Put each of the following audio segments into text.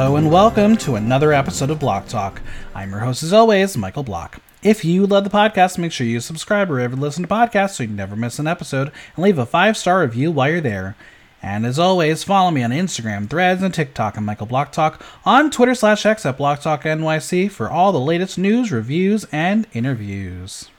Hello and welcome to another episode of Block Talk. I'm your host, as always, Michael Block. If you love the podcast, make sure you subscribe wherever you listen to podcasts so you never miss an episode, and leave a five star review while you're there. And as always, follow me on Instagram, Threads, and TikTok at Michael Block Talk, on Twitter slash X at Block Talk NYC for all the latest news, reviews, and interviews.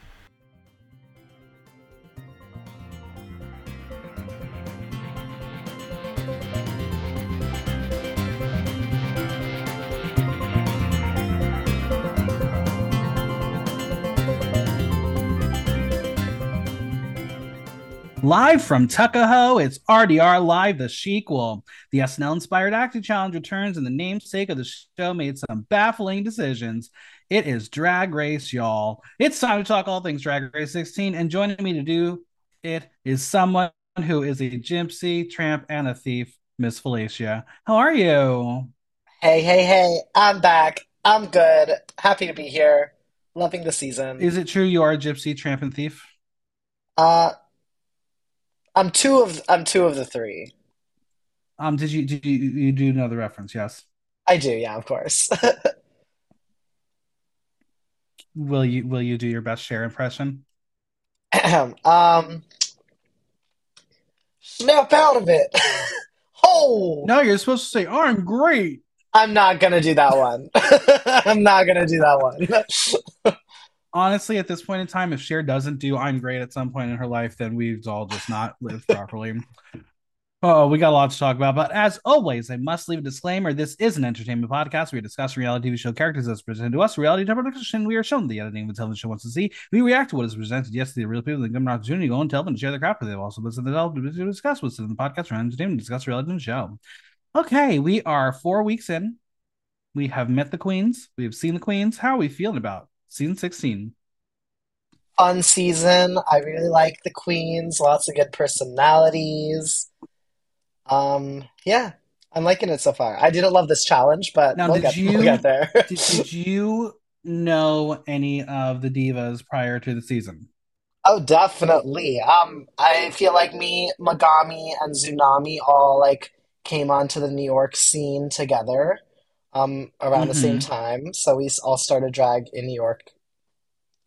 Live from Tuckahoe, it's RDR Live, the sequel. The SNL inspired acting challenge returns, and the namesake of the show made some baffling decisions. It is Drag Race, y'all. It's time to talk all things Drag Race 16, and joining me to do it is someone who is a gypsy, tramp, and a thief, Miss Fellatia. How are you? Hey, hey, hey, I'm back. I'm good. Happy to be here. Loving the season. Is it true you are a gypsy, tramp, and thief? Uh I'm two of I'm two of the three. Um, did you did you you do another reference? Yes. I do, yeah, of course. Will you will you do your best Cher impression? um, snap out of it. oh, No, you're supposed to say, "I'm great." I'm not gonna do that one. I'm not gonna do that one. Honestly, at this point in time, if Cher doesn't do "I'm great" at some point in her life, then we've all just not lived properly. Oh, we got a lot to talk about, but as always, I must leave a disclaimer. This is an entertainment podcast. We discuss reality TV show characters as presented to us. Reality television, we are shown the editing of the television show wants to see. We react to what is presented. Yes, the real people that give an opportunity to go and tell them to share their craft. They've also listened to the discuss what's in the podcast for entertainment, discuss reality and show. Okay, we are four weeks in. We have met the queens. We have seen the queens. How are we feeling about season 16? Fun season. I really like the queens. Lots of good personalities. Um, yeah, I'm liking it so far. I didn't love this challenge, but Now, we'll did get we'll you get there. did, did you know any of the divas prior to the season? Oh, definitely. Um, I feel like me, Megami, and Xunami all like came onto the New York scene together, um, around the same hmm time. So we all started drag in New York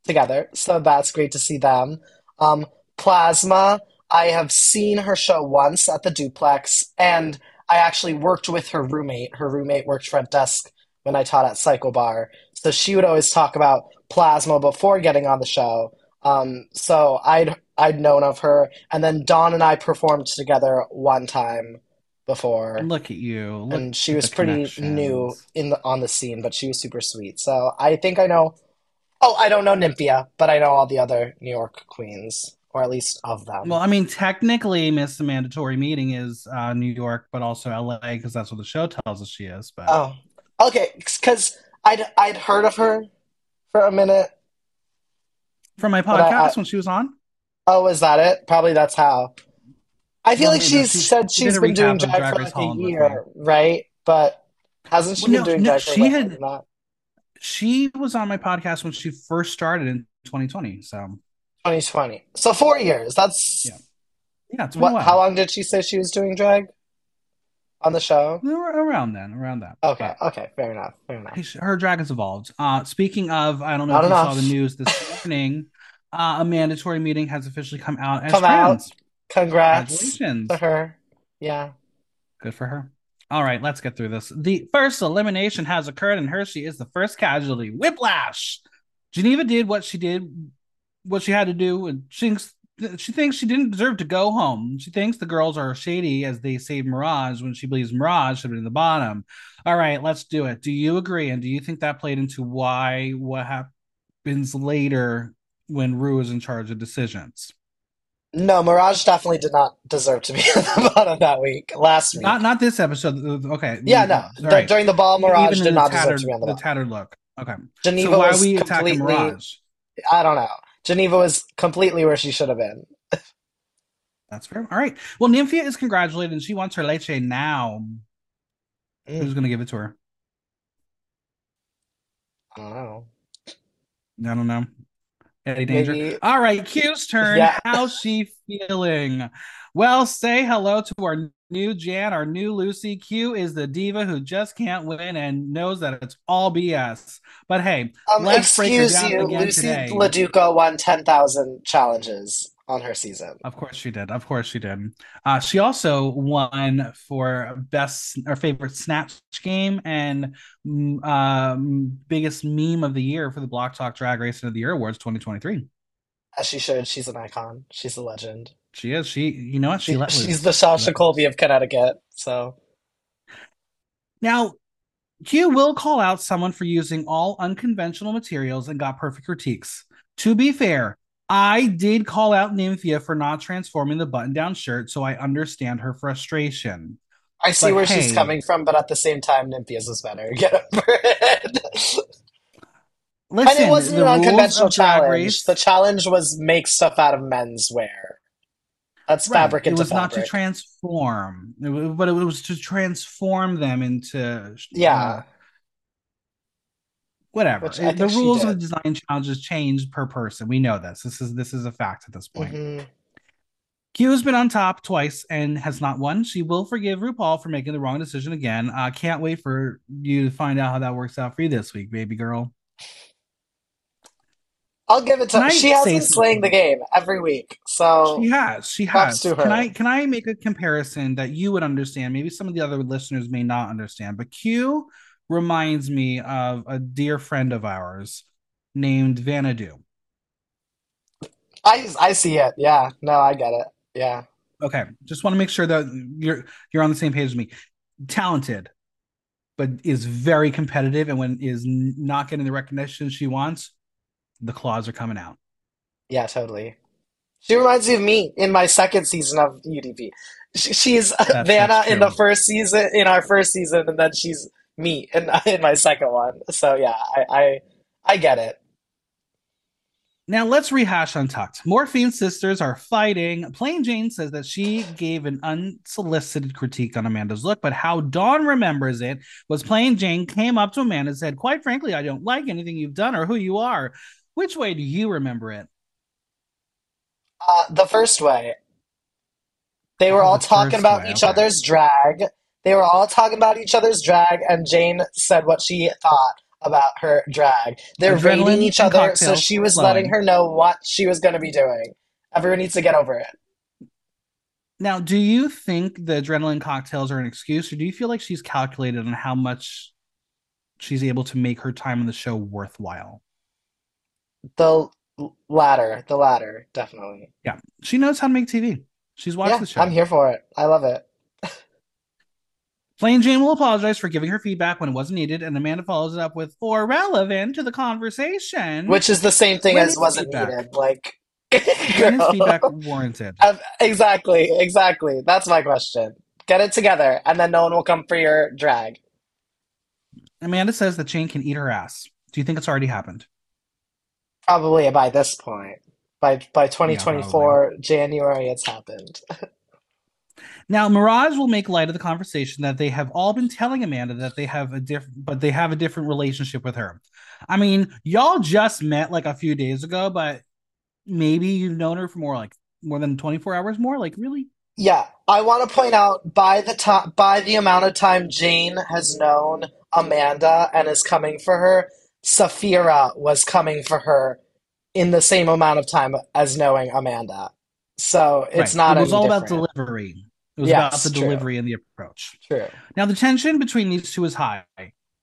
together. So that's great to see them. Um, Plasma, I have seen her show once at the Duplex, and I actually worked with her roommate. Her roommate worked front desk when I taught at Psycho Bar. So she would always talk about Plasma before getting on the show. Um, so I'd I'd known of her, and then Dawn and I performed together one time before, Look at you. Look and she was pretty new in the on the scene, but she was super sweet. So I think I know. Oh, I don't know Nymphia, but I know all the other New York queens, or at least of them. Well. I mean, technically, Miss the Mandatory Meeting is uh, New York, but also LA because that's what the show tells us she is. But Oh, okay, because I'd I'd heard of her for a minute, from my but I, I podcast when she was on, oh, is that it? Probably that's how. I feel well, like she's she said she's been doing drag for like a year, right? But hasn't she Well, been no, doing no, drag for she more had that? she was on my podcast when she first started in 2020. So 2020. So four years. That's yeah, yeah, it's been a what, how long did she say she was doing drag on the show? Around then, around that. Okay, But okay, fair enough, fair enough. her drag has evolved. Uh, speaking of, I don't know Not if you saw the news this morning. Uh, Amanda Tori Meating has officially come out as Come out. Congrats to her. Yeah. Good for her. All right, let's get through this. The first elimination has occurred, and Hershii is the first casualty. Whiplash. Geneva did what she did, what she had to do, and she thinks she thinks she didn't deserve to go home. She thinks the girls are shady as they saved Mirage when she believes Mirage should have been in the bottom. All right, let's do it. Do you agree? And do you think that played into why what happens later when Rue is in charge of decisions? No, Mirage definitely did not deserve to be at the bottom that week. Last Not week. not this episode. Okay, Yeah, no. D right. during the ball, Mirage Even did not deserve to tattered be on the the bottom. tattered look. Okay. So Geneva why are was we attacking completely, Mirage? I don't know. Geneva was completely where she should have been. That's fair. All right. Well, Nymphia is congratulated and she wants her leche now. Mm, Who's gonna give it to her? I don't know. I don't know. Any danger? Maybe, All right, Q's turn. yeah. How's she feeling? Well, say hello to our new Jan, our new Lucy. Q is the diva who just can't win and knows that it's all BS. But hey, um, let's break her excuse down you, again Lucy today. LaDuca won 10,000 challenges on her season. Of course she did. Of course she did. Uh, she also won for best or favorite snatch game and mm, um, biggest meme of the year for the Block Talk Drag Race of the Year Awards 2023. As she should. She's an icon. She's a legend. She is. She, you know what? She, She, she's the Sasha Colby of Connecticut. So Now, Q will call out someone for using all unconventional materials and got perfect critiques. To be fair, I did call out Nymphia for not transforming the button down shirt, so I understand her frustration. I see But where she's coming from, but at the same time, Nymphia's is better. Get over it. And it wasn't an unconventional challenge. Race, The challenge was make stuff out of menswear. That's right? fabric It was not to transform, but it was to transform them into uh, Yeah, whatever. It- the rules of the design challenges change per person. We know this. This is this is a fact at this point. hmm Q has been on top twice and has not won. She will forgive RuPaul for making the wrong decision again. I uh, can't wait for you to find out how that works out for you this week, baby girl. I'll give it Can to. I She has been slaying the game every week. So she has. She has. to Can her. I can I make a comparison that you would understand? Maybe some of the other listeners may not understand, but Q reminds me of a dear friend of ours named Vanadu. I I see it. Yeah. No, I get it. Yeah. Okay, just want to make sure that you're you're on the same page as me. Talented, but is very competitive, and when is not getting the recognition she wants, the claws are coming out. Yeah, totally. She reminds me of me in my second season of UDP. She, she's That's Vanna that's in the first season, in our first season, and then she's me in in my second one. So yeah, I I, I get it. Now let's rehash Untucked. Morphine sisters are fighting. Plane Jane says that she gave an unsolicited critique on Amanda's look, but how Dawn remembers it was Plane Jane came up to Amanda and said, "Quite frankly, I don't like anything you've done or who you are." Which way do you remember it? Uh, the first way, they were Oh, all talking about way. each Okay. other's drag. They were all talking about each other's drag, and Jane said what she thought about her drag. They're rating each other, so she was letting her know what she was going to be doing. Everyone needs to get over it. Now, do you think the adrenaline cocktails are an excuse, or do you feel like she's calculated on how much she's able to make her time on the show worthwhile? The latter, the latter, definitely. Yeah, she knows how to make TV. She's watched Yeah, the show. I'm here for it. I love it. Plane Jane will apologize for giving her feedback when it wasn't needed, and Amanda follows it up with or relevant to the conversation. Which is the same thing When as wasn't feedback? needed. Like, when is feedback warranted? Um, Exactly, exactly. That's my question. Get it together, and then no one will come for your drag. Amanda says that Jane can eat her ass. Do you think it's already happened? Probably by this point. By by Yeah, 2024 January, it's happened. Now, Mirage will make light of the conversation that they have all been telling Amanda that they have a different, but they have a different relationship with her. I mean, y'all just met like a few days ago, but maybe you've known her for more like more than 24 hours more. Like, really? Yeah, I want to point out by the time by the amount of time Jane has known Amanda and is coming for her, Sapphira was coming for her in the same amount of time as knowing Amanda. So it's right. not It was all about delivery. It was Yes, about the true. delivery and the approach. True. Now, the tension between these two is high.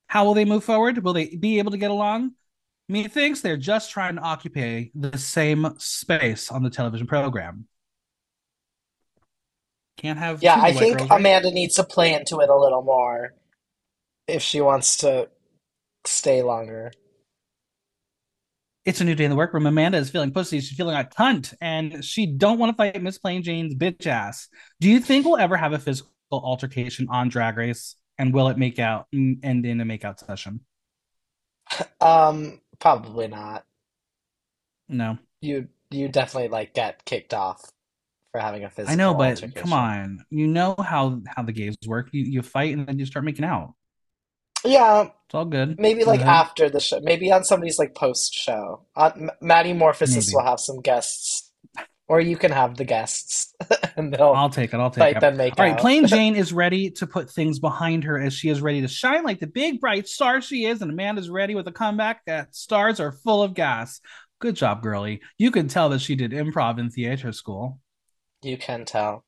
How will they move forward? Will they be able to get along? Methinks they're just trying to occupy the same space on the television program. Can't have Yeah, I think girls, right? Amanda needs to play into it a little more if she wants to stay longer. It's a new day in the workroom. Amanda is feeling pussy. She's feeling like cunt, and she don't want to fight Miss Plane Jane's bitch ass. Do you think we'll ever have a physical altercation on Drag Race? And will it make out end in a makeout session? Um, probably not. No. You you definitely like get kicked off for having a physical I know, but come on. You know how how the games work. You you fight and then you start making out. Yeah, It's all good. maybe like after the show, maybe on somebody's like post show. Uh, M- Maddie Morphosis Maybe. will have some guests Or you can have the guests, and they'll I'll take it. I'll take fight it. then make All right. Plane Jane is ready to put things behind her as she is ready to shine like the big bright star she is, and Amanda's ready with a comeback that stars are full of gas. Good job, girlie. You can tell that she did improv in theater school. You can tell.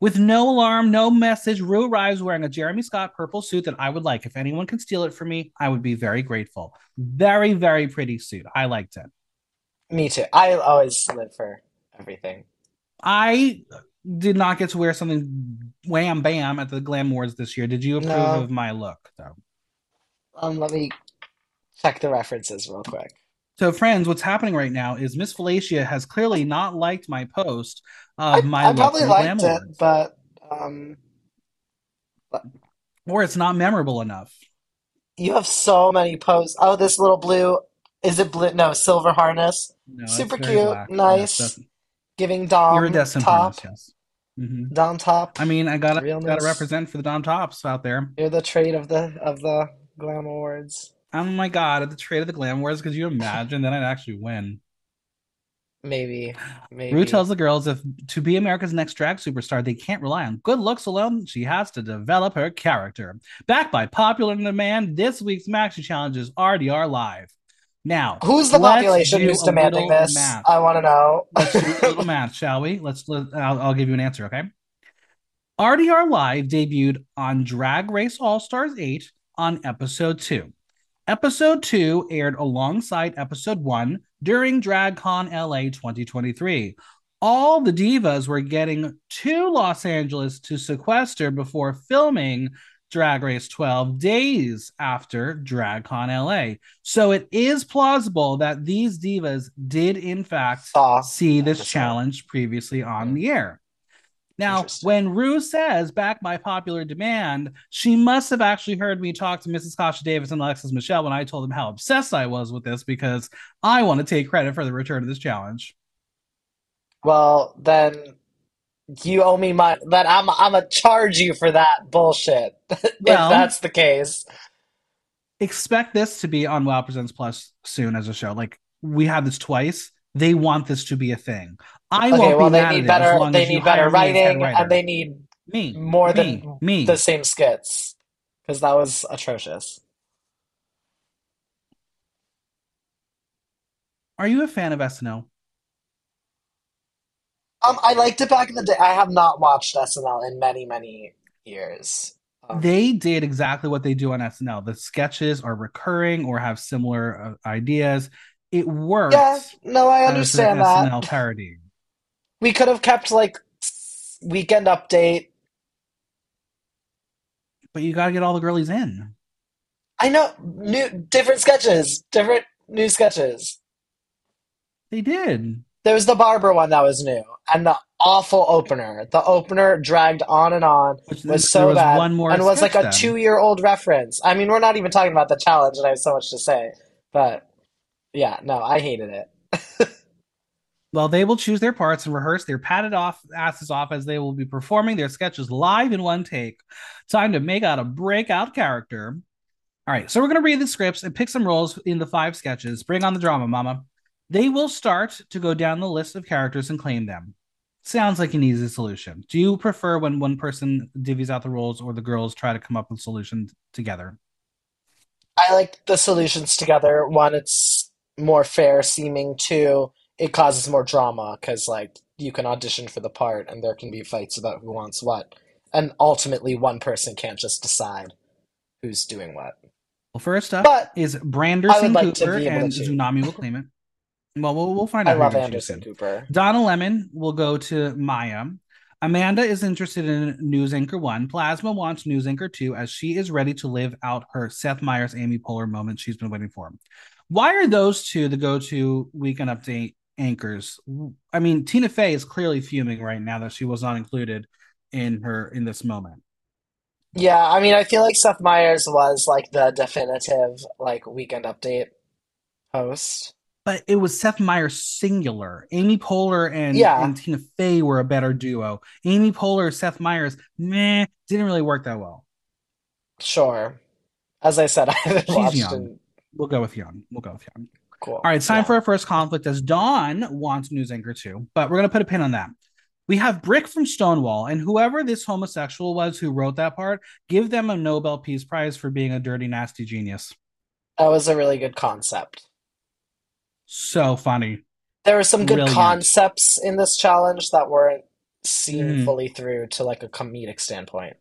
With no alarm, no message, Rue arrives wearing a Jeremy Scott purple suit that I would like. If anyone can steal it for me, I would be very grateful. Very, very pretty suit. I liked it. Me too. I always live for everything. I did not get to wear something wham bam at the Glam Awards this year. Did you approve No. of my look though? Um, let me check the references real quick. So, friends, what's happening right now is Miss Fellatia has clearly not liked my post I, my I probably liked it, but um, or it's not memorable enough. you have so many posts. Oh, this little blue. Is it blue? No, silver harness. No, Super cute, black. nice. Yes, Giving Dom iridescent top. harness, yes. Mhm. Dom top. I mean, I gotta Realness. gotta represent for the Dom Tops out there. You're the trade of the of the Glam Awards. Oh my god, at the trade of the Glam Awards, could you imagine? then I'd actually win. Maybe, maybe. Rue tells the girls if to be America's next drag superstar, they can't rely on good looks alone. She has to develop her character. Backed by popular demand, this week's Maxi Challenge is RDR Live. Now, Who's the population who's demanding this? math. I want to know. Let's do a little math, shall we? Let's. Let, I'll, I'll give you an answer. Okay. RDR Live debuted on Drag Race All Stars 8 on episode 2. Episode 2 aired alongside episode 1 during DragCon LA 2023. All the divas were getting to Los Angeles to sequester before filming Drag Race 12 days after DragCon LA. So it is plausible that these divas did, in fact, see this challenge previously on the air. Now, when Rue says back by popular demand, she must have actually heard me talk to Mrs. Kasha Davis and Alexis Michelle when I told them how obsessed I was with this because I want to take credit for the return of this challenge. Well, then you owe me my. Then I'm I'm gonna charge you for that bullshit. if that's the case. Expect this to be on Wow Presents Plus soon as a show. Like we had this twice. They want this to be a thing. I Okay, won't well be they mad need at better. They need better hire me as head writing, and they need me more me, than me. the same skits because that was atrocious. Are you a fan of SNL? Um, I liked it back in the day. I have not watched SNL in many, many years. Um, they did exactly what they do on SNL. The sketches are recurring or have similar uh, ideas. It works. yeah, no, I understand that. SNL parody. We could have kept like Weekend Update. But you got to get all the girlies in. I know new different sketches, different new sketches. They did. There was the barber one that was new, and the awful opener. The opener dragged on and on, Which was there so was bad, one more and was like a then. two-year-old reference. I mean, we're not even talking about the challenge, and I have so much to say, but yeah, no, I hated it. Well, they will choose their parts and rehearse their padded off asses off as they will be performing their sketches live in one take. Time to make out a breakout character. All right, so we're going to read the scripts and pick some roles in the five sketches. Bring on the drama, mama. They will start to go down the list of characters and claim them. Sounds like an easy solution. Do you prefer when one person divvies out the roles or the girls try to come up with solutions together? I like the solutions together. One, it's more fair seeming. Two, it causes more drama because like you can audition for the part and there can be fights about who wants what. And ultimately one person can't just decide who's doing what. Well, first up But is Branderson like Cooper and to. Xunami will claim it. Well, we'll, we'll find out. who love Anderson. Cooper. Donna Lemon will go to Mhi'ya. Amanda is interested in News Anchor 1. Plasma wants News Anchor 2 as she is ready to live out her Seth Meyers Amy Poehler moment she's been waiting for. Why are those two the go to weekend update anchors? I mean, Tina Fey is clearly fuming right now that she was not included in her in this moment. Yeah, I mean I feel like Seth Meyers was like the definitive like weekend update host. But it was Seth Meyers singular. Amy Poehler and, Yeah. and Tina Fey were a better duo. Amy Poehler, Seth Meyers, meh, didn't really work that well. Sure. As I said, I haven't She's watched young. in We'll go with young. We'll go with young. Cool. All right, it's time Yeah. for our first conflict as Dawn wants news anchor too, but we're gonna put a pin on that. We have Brick from Stonewall, and whoever this homosexual was who wrote that part, give them a Nobel Peace Prize for being a dirty, nasty genius. That was a really good concept. So funny. There were some good Brilliant. concepts in this challenge that weren't seen Mhm. fully through to like a comedic standpoint.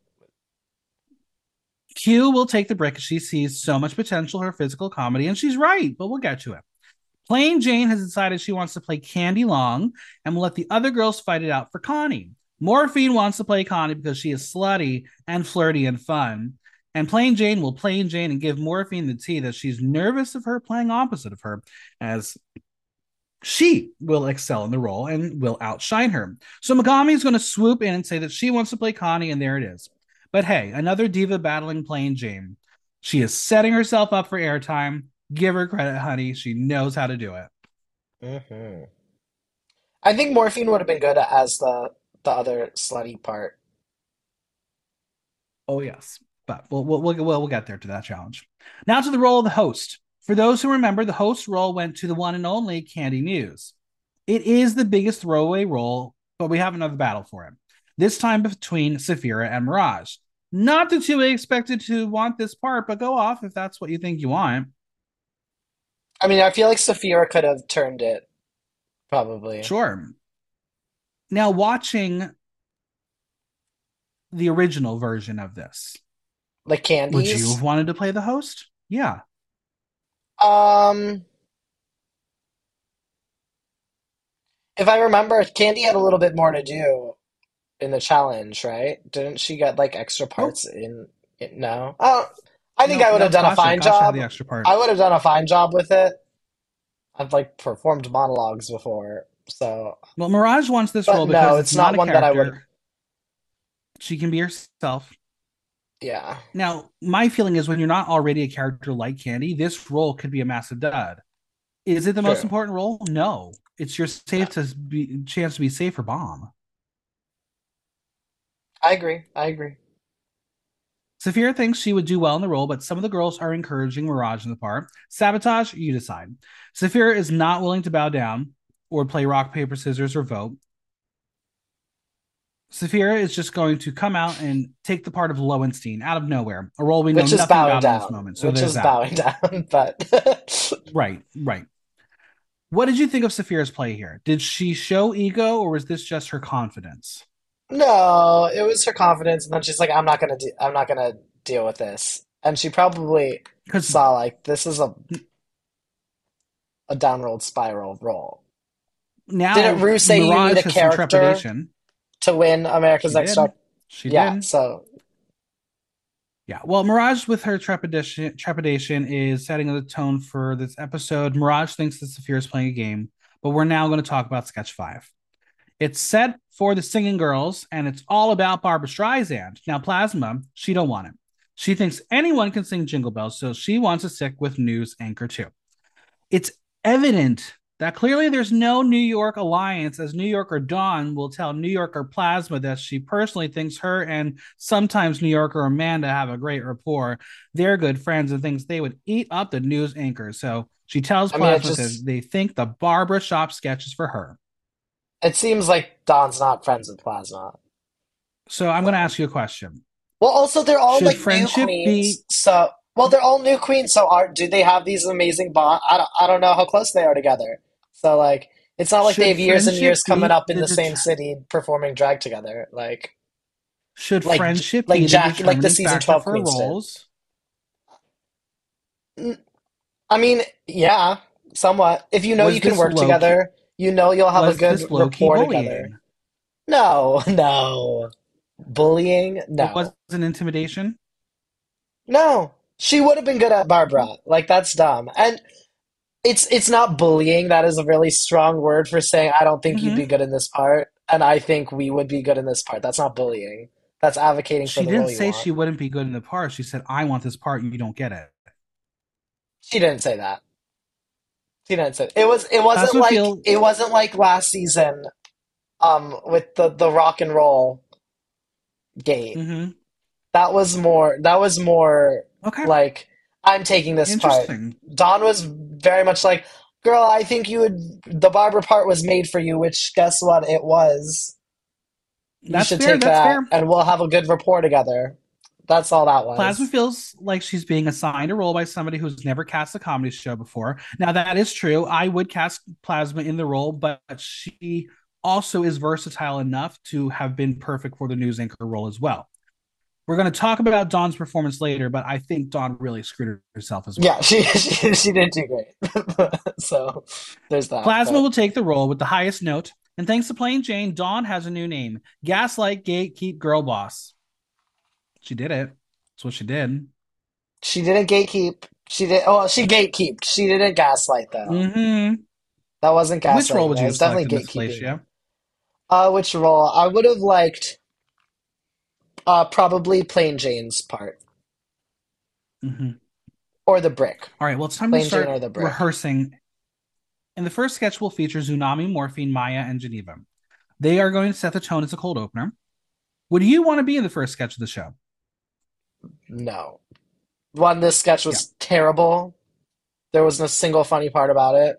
Q will take the brick. She sees so much potential her physical comedy, and she's right, but we'll get to it. Plane Jane has decided she wants to play Candy Long and will let the other girls fight it out for Connie. Morphine wants to play Connie because she is slutty and flirty and fun. And Plane Jane will Plane Jane and give Morphine the tea that she's nervous of her playing opposite of her, as she will excel in the role and will outshine her. So Megami is going to swoop in and say that she wants to play Connie, and there it is. But hey, another diva battling Plane Jane. She is setting herself up for airtime. Give her credit, honey. She knows how to do it. hmm I think Morphine would have been good as the the other slutty part. Oh yes, but we'll we'll we'll, we'll get there to that challenge. Now to the role of the host. For those who remember, the host role went to the one and only Kandy Muse. It is the biggest throwaway role, but we have another battle for it. This time between Sapphira and Mirage. Not the two we expected to want this part, but go off if that's what you think you want. I mean, I feel like Sapphira could have turned it, probably. Sure. Now, watching the original version of this, Like would you have wanted to play the host? Yeah. Um, if I remember, Kandy had a little bit more to do in the challenge, right? Didn't she get like extra parts in it? No. Oh, I think No, I would no, have done a fine Kasha job. The extra part. I would have done a fine job with it. I've like performed monologues before, so Well, Mirage wants this But role no, because it's it's, not not, one that I would- She can be herself. yeah. Now, my feeling is when you're not already a character like Kandy, this role could be a massive dud. Is it the most important role? No. It's your safe to be chance to be safe or bomb. I agree. I agree. Sapphira thinks she would do well in the role, but some of the girls are encouraging Mirage in the part. Sabotage, you decide. Sapphira is not willing to bow down or play rock, paper, scissors, or vote. Sapphira is just going to come out and take the part of Lowenstein out of nowhere, a role we know Which nothing about in down. this moment. So Which there's is that. bowing down, but Right, right. What did you think of Sapphira's play here? Did she show ego, or was this just her confidence? No, it was her confidence, and then she's like, "I'm not gonna do. I'm not gonna deal with this." And she probably Because saw like this is a a downward spiral role now Didn't Rue say you Mirage need a has some character? trepidation. to win America's She Next did. Top. She Yeah, did. so Yeah. Well, Mirage with her trepidation trepidation is setting the tone for this episode. Mirage thinks that Sapphira is playing a game, but we're now going to talk about sketch five. It's set for the singing girls, and it's all about Barbra Streisand. Now, Plasma, she don't want it. She thinks anyone can sing Jingle Bells, so she wants to stick with news anchor too. It's evident that clearly there's no New York alliance, as New Yorker Dawn will tell New Yorker Plasma that she personally thinks her and sometimes New Yorker Amanda have a great rapport. They're good friends and thinks they would eat up the news anchor. So she tells I mean, Plasma just- that they think the Barbara Shop sketch is for her. It seems like Dawn's not friends with Plasma. So I'm going to ask you a question. Well, also they're all Should like new friendship queens, be- so well they're all new queens. So are do they have these amazing bond? I don't, I don't know how close they are together. So like it's not like Should they have years and years coming up in the the same det- city performing drag together. Like Should Like- friendship like be Jack- the like the season 12 for queens did. roles? I mean, yeah, somewhat. If you know Was you can work together, you know you'll have Was a good this rapport bullying? together. No, no. Bullying? No. It wasn't intimidation. No. She would have been good at Barbra. Like that's dumb. And it's it's not bullying. That is a really strong word for saying I don't think you'd Mhm. be good in this part, and I think we would be good in this part. That's not bullying. That's advocating for the. She didn't say she wouldn't be good in the part. She said, "I want this part. You don't get it." She didn't say that. Say it was it wasn't like feel- it wasn't like last season um with the the rock and roll gate. hmm That was more that was more Okay, like I'm taking this part. Dawn was very much like Girl, I think you would. The Barbra part was made for you, which guess what? It was. You That's should fair. take That's that, fair. and we'll have a good rapport together. That's all that was. Plasma feels like she's being assigned a role by somebody who's never cast a comedy show before. Now that is true. I would cast Plasma in the role, but she also is versatile enough to have been perfect for the news anchor role as well. We're going to talk about Dawn's performance later, but I think Dawn really screwed herself as well. Yeah, she she, she did do great. so there's that. Plasma but- will take the role with the highest note, and thanks to Plane Jane, Dawn has a new name: Gaslight Gatekeep Girl Boss. She did it. That's what she did. She didn't gatekeep. She did. Oh, she gatekeeped. She didn't gaslight though. hmm That wasn't gaslighting. Which role would you have definitely gatekeeping. Fellatia? Uh, which role? I would have liked. Uh, probably Plane Jane's part hmm or the brick. All right, well, it's time Plane to start or the brick? rehearsing. And the first sketch we'll feature Tsunami, Morphine, Mhi'ya, and Geneva. They are going to set the tone as a cold opener. Would you want to be in the first sketch of the show? No, one. This sketch was terrible. There wasn't a single funny part about it.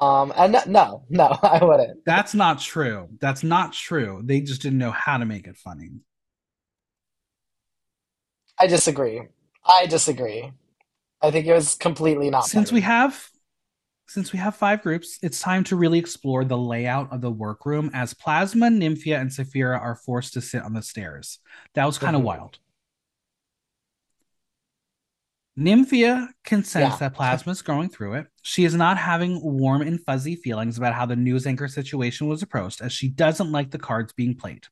Um, and no, no, I wouldn't. That's not true. That's not true. They just didn't know how to make it funny. I disagree. I disagree. I think it was completely not. since funny. we have since we have five groups it's time to really explore the layout of the workroom as plasma nymphia and Sapphira are forced to sit on the stairs that was kind of Mhm. wild nymphia can sense Yeah. that plasma is going through it she is not having warm and fuzzy feelings about how the news anchor situation was approached as she doesn't like the cards being played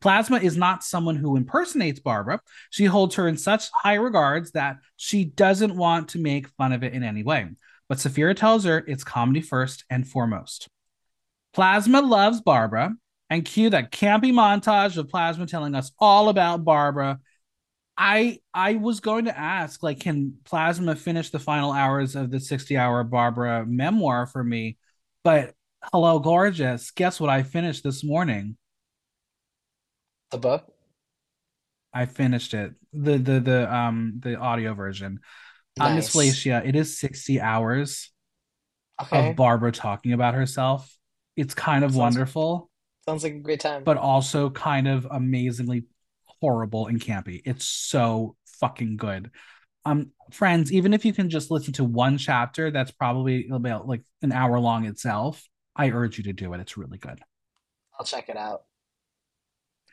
plasma is not someone who impersonates barbra she holds her in such high regards that she doesn't want to make fun of it in any way but Sapphira tells her it's comedy first and foremost. Plasma loves Barbra, and cue that campy montage of Plasma telling us all about Barbra. I I was going to ask, like, can Plasma finish the final hours of the 60-hour Barbra memoir for me? But hello, gorgeous. Guess what I finished this morning? the book. I finished it. The the the um the audio version. Uh, Miss Nice. Fellatia, it is 60 hours. Okay, of Barbra talking about herself. It's kind of Sounds- wonderful, sounds like a great time. but also kind of amazingly horrible and campy. It's so fucking good. Um, friends, even if you can just listen to one chapter, that's probably about like an hour long itself. I urge you to do it. It's really good. I'll check it out.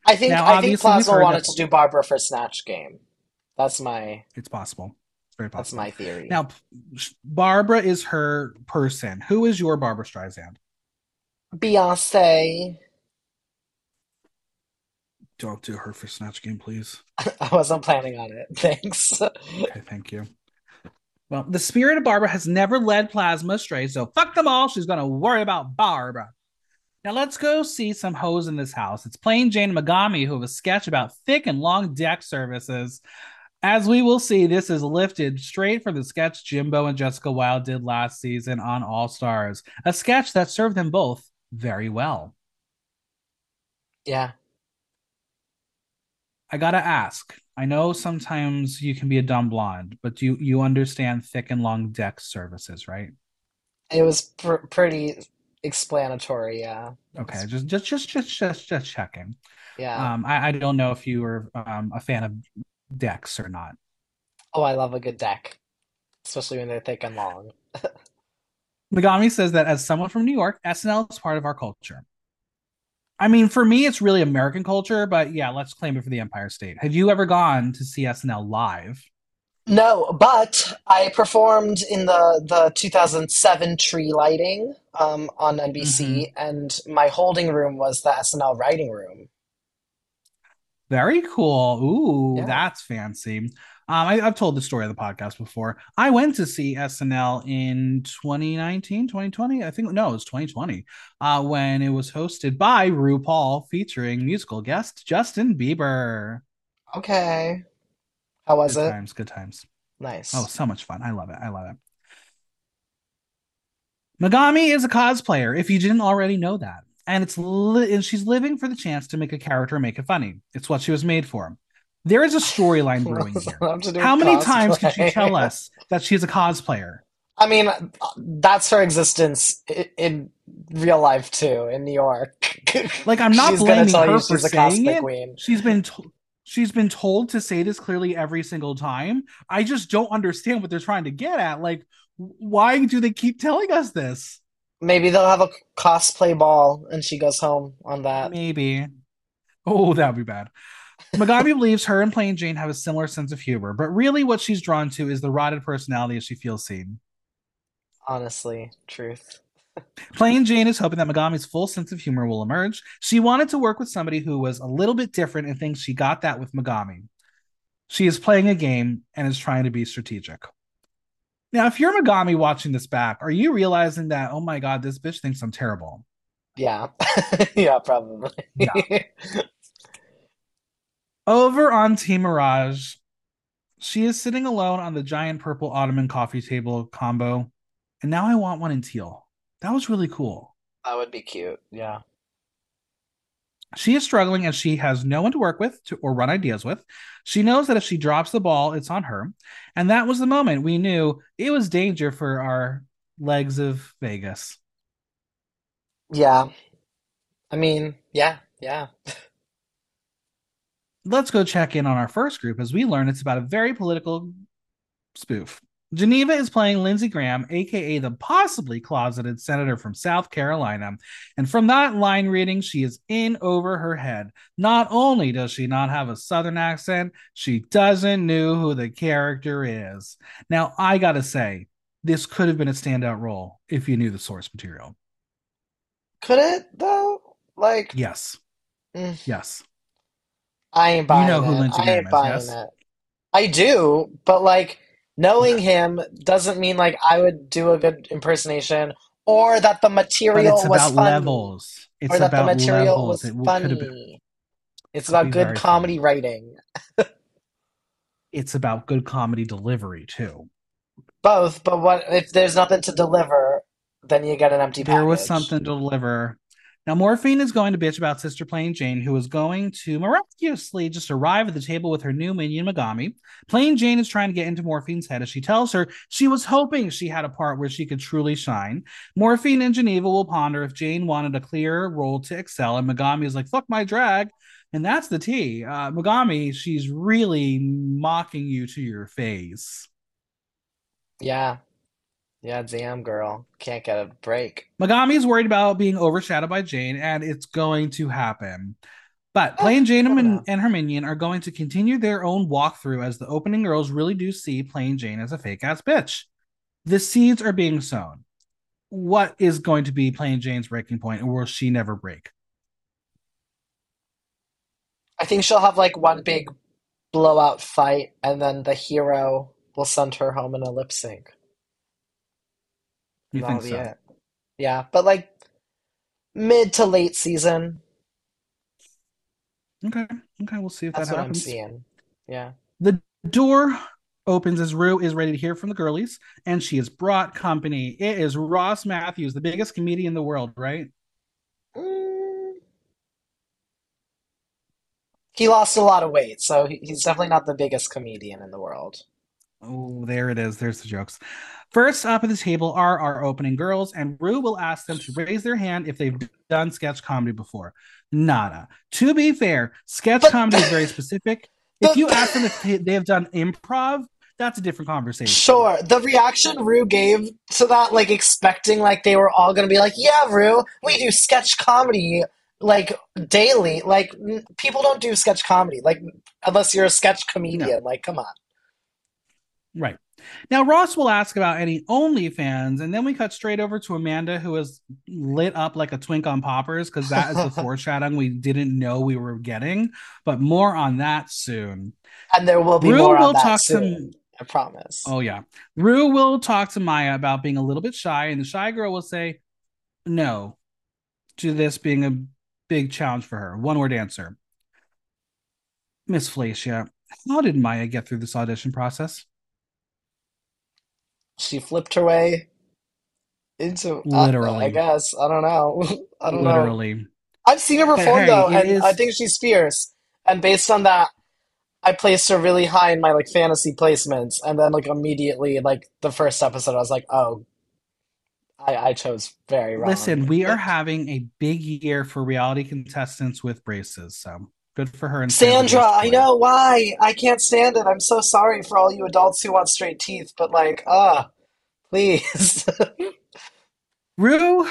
I think Now, I think Plasma wanted to do Barbra for Snatch Game. That's my It's possible. It's very possible. that's my theory. Now, Barbra is her person. Who is your Barbra Streisand? Beyonce. Don't do her for Snatch Game, please. I wasn't planning on it. Thanks. Okay, thank you. Well, the spirit of Barbra has never led Plasma astray, so fuck them all. She's gonna worry about Barbra. Now let's go see some hoes in this house. It's Plane Jane and Megami who have a sketch about thick and long deck services. As we will see, this is lifted straight from the sketch Jimbo and Jessica Wild did last season on All Stars, a sketch that served them both very well. Yeah. I gotta ask. I know sometimes you can be a dumb blonde, but you you understand thick and long deck services, right? It was pr- pretty explanatory, yeah. Okay, just just just just just just checking. Yeah. Um, I, I don't know if you were um a fan of decks or not. Oh, I love a good deck, especially when they're thick and long. Megami says that as someone from New York, SNL is part of our culture. I mean, for me, it's really American culture, but yeah, let's claim it for the Empire State. Have you ever gone to see SNL live? No, but I performed in the the 2007 tree lighting um, on NBC, and my holding room was the SNL writing room. Very cool. Ooh, Yeah. that's fancy. Um, I, I've told the story of the podcast before. I went to see SNL in 2019, 2020. I think no, it was 2020. Uh, when it was hosted by RuPaul, featuring musical guest Justin Bieber. Okay. How was good it? times, good times. Nice. Oh, so much fun. I love it. I love it. Megami is a cosplayer, if you didn't already know that. And it's li- and she's living for the chance to make a character make it funny. It's what she was made for. There is a storyline brewing here. What to do How many times can she tell us that she's a cosplayer? I mean, that's her existence i- in real life too, in New York. Like I'm not She's blaming her you for saying cosplay it. queen. She's been to- she's been told to say this clearly every single time. I just don't understand what they're trying to get at. Like, why do they keep telling us this? Maybe they'll have a cosplay ball and she goes home on that. Maybe. Oh, that would be bad. Megami believes her and Plane Jane have a similar sense of humor, but really what she's drawn to is the rotted personality as she feels seen. Honestly, truth. Plane Jane is hoping that Megami's full sense of humor will emerge. She wanted to work with somebody who was a little bit different and thinks she got that with Megami. She is playing a game and is trying to be strategic. Now, if you're Megami watching this back, are you realizing that, oh my God, this bitch thinks I'm terrible? Yeah. Yeah, probably. Over on Team Mirage, she is sitting alone on the giant purple ottoman coffee table combo. And now I want one in teal. That was really cool. That would be cute. Yeah. She is struggling as she has no one to work with to, or run ideas with. She knows that if she drops the ball, it's on her. And that was the moment we knew it was danger for our legs of Vegas. Yeah. I mean, yeah, yeah. Let's go check in on our first group as we learn it's about a very political spoof. Geneva is playing Lindsey Graham, aka the possibly closeted senator from South Carolina. And from that line reading, she is in over her head. Not only does she not have a southern accent, she doesn't know who the character is. Now, I gotta say, this could have been a standout role if you knew the source material. Could it though? Like, Yes. mm, Yes. I ain't buying You know who it. Lindsey I Graham ain't is, buying yes? it. I do, but like knowing him doesn't mean like I would do a good impersonation or that the material it's was about funny levels. It's or that the about material levels. was It have been. It's about good comedy funny. writing. It's about good comedy delivery too. Both, but what if there's nothing to deliver, then you get an empty There was something to deliver. Now, Morphine is going to bitch about Sister Plane Jane, who is going to miraculously just arrive at the table with her new minion Megami. Plane Jane is trying to get into Morphine's head as she tells her she was hoping she had a part where she could truly shine. Morphine and Geneva will ponder if Jane wanted a clear role to excel, and Megami is like, fuck my drag. And that's the tea. Uh, Megami, she's really mocking you to your face. Yeah. Yeah, damn girl. Can't get a break. Megami is worried about being overshadowed by Jane, and it's going to happen. But Eh, Plane Jane and, never Min- know. and her minion are going to continue their own walkthrough as the opening girls really do see Plane Jane as a fake ass bitch. The seeds are being sown. What is going to be Plane Jane's breaking point, or will she never break? I think she'll have like one big blowout fight, and then the hero will send her home in a lip sync. You think so? it. Yeah, but like mid to late season, Okay, okay, we'll see if that's that what I'm happens. seeing. Yeah. The door opens as Rue is ready to hear from the girlies, and she has brought company. It is Ross Mathews, the biggest comedian in the world, right? Mm. He lost a lot of weight, so he's definitely not the biggest comedian in the world. Oh, there it is. There's the jokes. First up at the table are our opening girls, and Rue will ask them to raise their hand if they've done sketch comedy before. Nada. To be fair, sketch But- comedy is very specific. If you ask them if they- have done improv, that's a different conversation. Sure, the reaction Rue gave to that, like expecting like they were all gonna be like, "Yeah, Rue, we do sketch comedy like daily." Like n- people don't do sketch comedy, like unless you're a sketch comedian. Like, come on. Right. Now, Ross will ask about any OnlyFans, and then we cut straight over to Amanda, who is lit up like a twink on poppers, because that is the foreshadowing we didn't know we were getting. But more on that soon. And there will be Rue more will on that talk soon. to I promise. Oh yeah. Rue will talk to Mhi'ya about being a little bit shy, and the shy girl will say no to this being a big challenge for her. One word answer. Miss Fellatia, how did Mhi'ya get through this audition process? She flipped her way into I- Literally. I, guess I don't know. I don't know. Literally. I've seen her perform hey, though, and is- I think she's fierce. And based on that, I placed her really high in my like fantasy placements, and then like immediately like the first episode, I was like, oh, I I chose very wrong. Listen, we are having a big year for reality contestants with braces, so good for her and Sandra, I know why. I can't stand it. I'm so sorry for all you adults who want straight teeth, but like, ah, please. Rue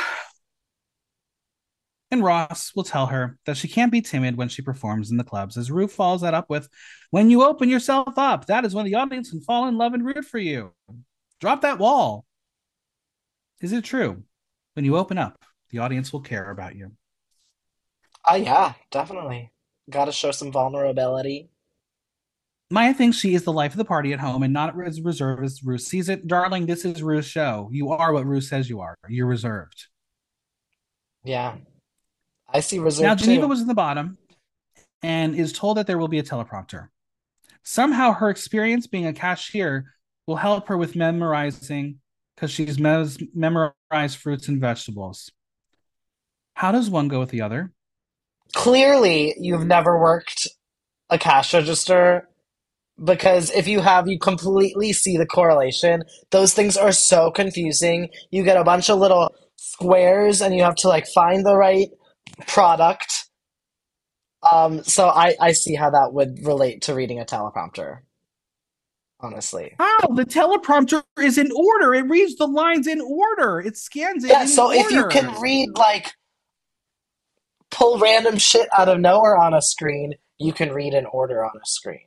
and Ross will tell her that she can't be timid when she performs in the clubs, as Rue follows that up with, When you open yourself up, that is when the audience can fall in love and root for you. Drop that wall. Is it true? When you open up, the audience will care about you. Ah, yeah, definitely. Got to show some vulnerability. Mhi'ya thinks she is the life of the party at home and not as reserved as Ruth sees it. Darling, this is Ruth's show. You are what Ruth says you are. You're reserved. Yeah, I see Now, Geneva too. was in the bottom and is told that there will be a teleprompter. Somehow, her experience being a cashier will help her with memorizing because she's mes- memorized fruits and vegetables. How does one go with the other? Clearly, you've never worked a cash register because if you have, you completely see the correlation. Those things are so confusing. You get a bunch of little squares and you have to like find the right product. Um, so I, I see how that would relate to reading a teleprompter, honestly. How? The teleprompter is in order. It reads the lines in order. It scans it Yeah, so if you can read like pull random shit out of nowhere on a screen, you can read an order on a screen.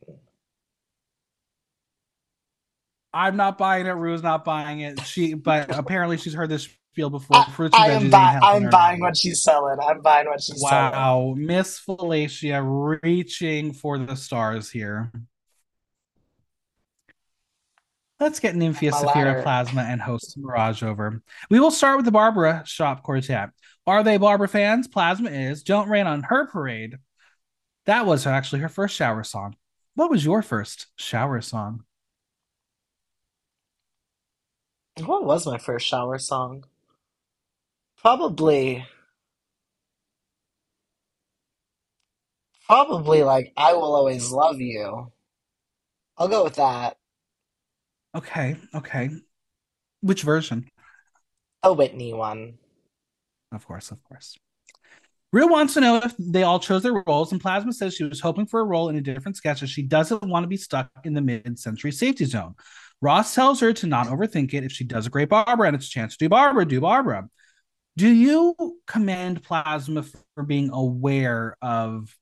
I'm not buying it. Rue's not buying it. She, but apparently she's heard this spiel before. I, Fruits and I am buy I'm buying what she's selling. I'm buying what she's selling. Wow, Miss Fellatia reaching for the stars here. Let's get Nymphia, Sapphira. Plasma, and host Mirage over. We will start with the Barbra Shop Quartet. Are they Barbra fans? Plasma is. Don't rain on her parade. That was actually her first shower song. What was your first shower song? What was my first shower song? Probably, probably like I Will Always Love You. I'll go with that. Okay, okay. Which version? A Whitney one. Of course, of course. Rue wants to know if they all chose their roles, and Plasma says she was hoping for a role in a different sketch as she doesn't want to be stuck in the mid century safety zone. Ross tells her to not overthink it. If she does a great Barbra and it's a chance to do Barbra, do Barbra. Do you commend Plasma for being aware of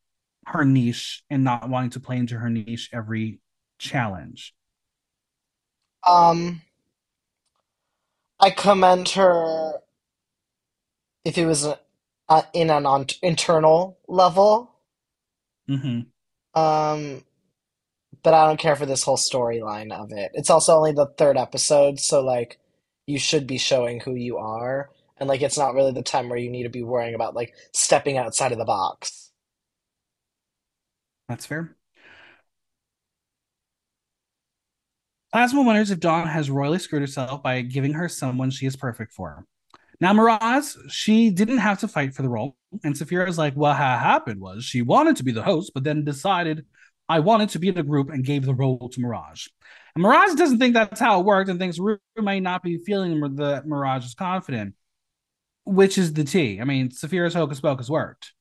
her niche and not wanting to play into her niche every challenge? Um, I commend her if it was uh, in an on internal level. hmm Um, but I don't care for this whole storyline of it. It's also only the third episode, so like you should be showing who you are, and like it's not really the time where you need to be worrying about like stepping outside of the box. That's fair. Plasma wonders if Dawn has royally screwed herself by giving her someone she is perfect for. Now, Mirage, she didn't have to fight for the role. And Sapphira's like, "Well, what ha- happened was she wanted to be the host, but then decided I wanted to be in a group and gave the role to Mirage. And Mirage doesn't think that's how it worked and thinks Rue might not be feeling that Mirage is confident, which is the T. I mean, Sapphira's hocus pocus worked.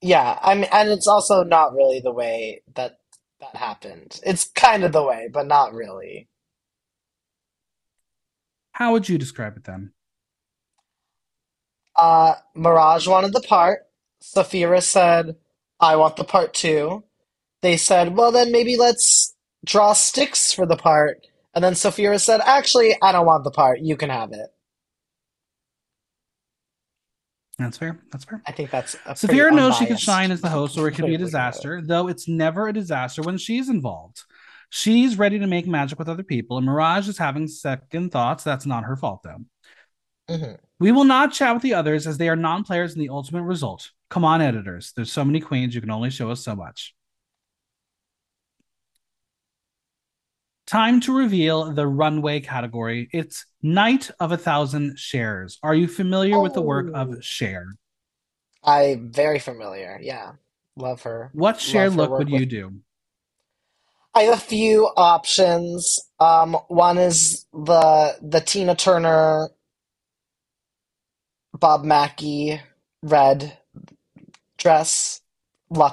Yeah, I mean, and it's also not really the way that that happened. It's kind of the way, but not really. How would you describe it then? Uh, Mirage wanted the part. Sapphira said, I want the part too. They said, well, then maybe let's draw sticks for the part. And then Sapphira said, actually, I don't want the part. You can have it. That's fair. That's fair. I think that's a Sapphira knows she can shine as the host, or it could be a disaster, though it's never a disaster when she's involved. She's ready to make magic with other people, and Mirage is having second thoughts. That's not her fault, though. Mhm. We will not chat with the others as they are non players in the ultimate result. Come on, editors. There's so many queens, you can only show us so much. Time to reveal the runway category. It's Night of a Thousand Chers. Are you familiar with the work Oh. of Cher? I'm very familiar. Yeah. Love her. What Cher Love her look would with you do? I have a few options. Um, one is the the Tina Turner, Bob Mackie red dress,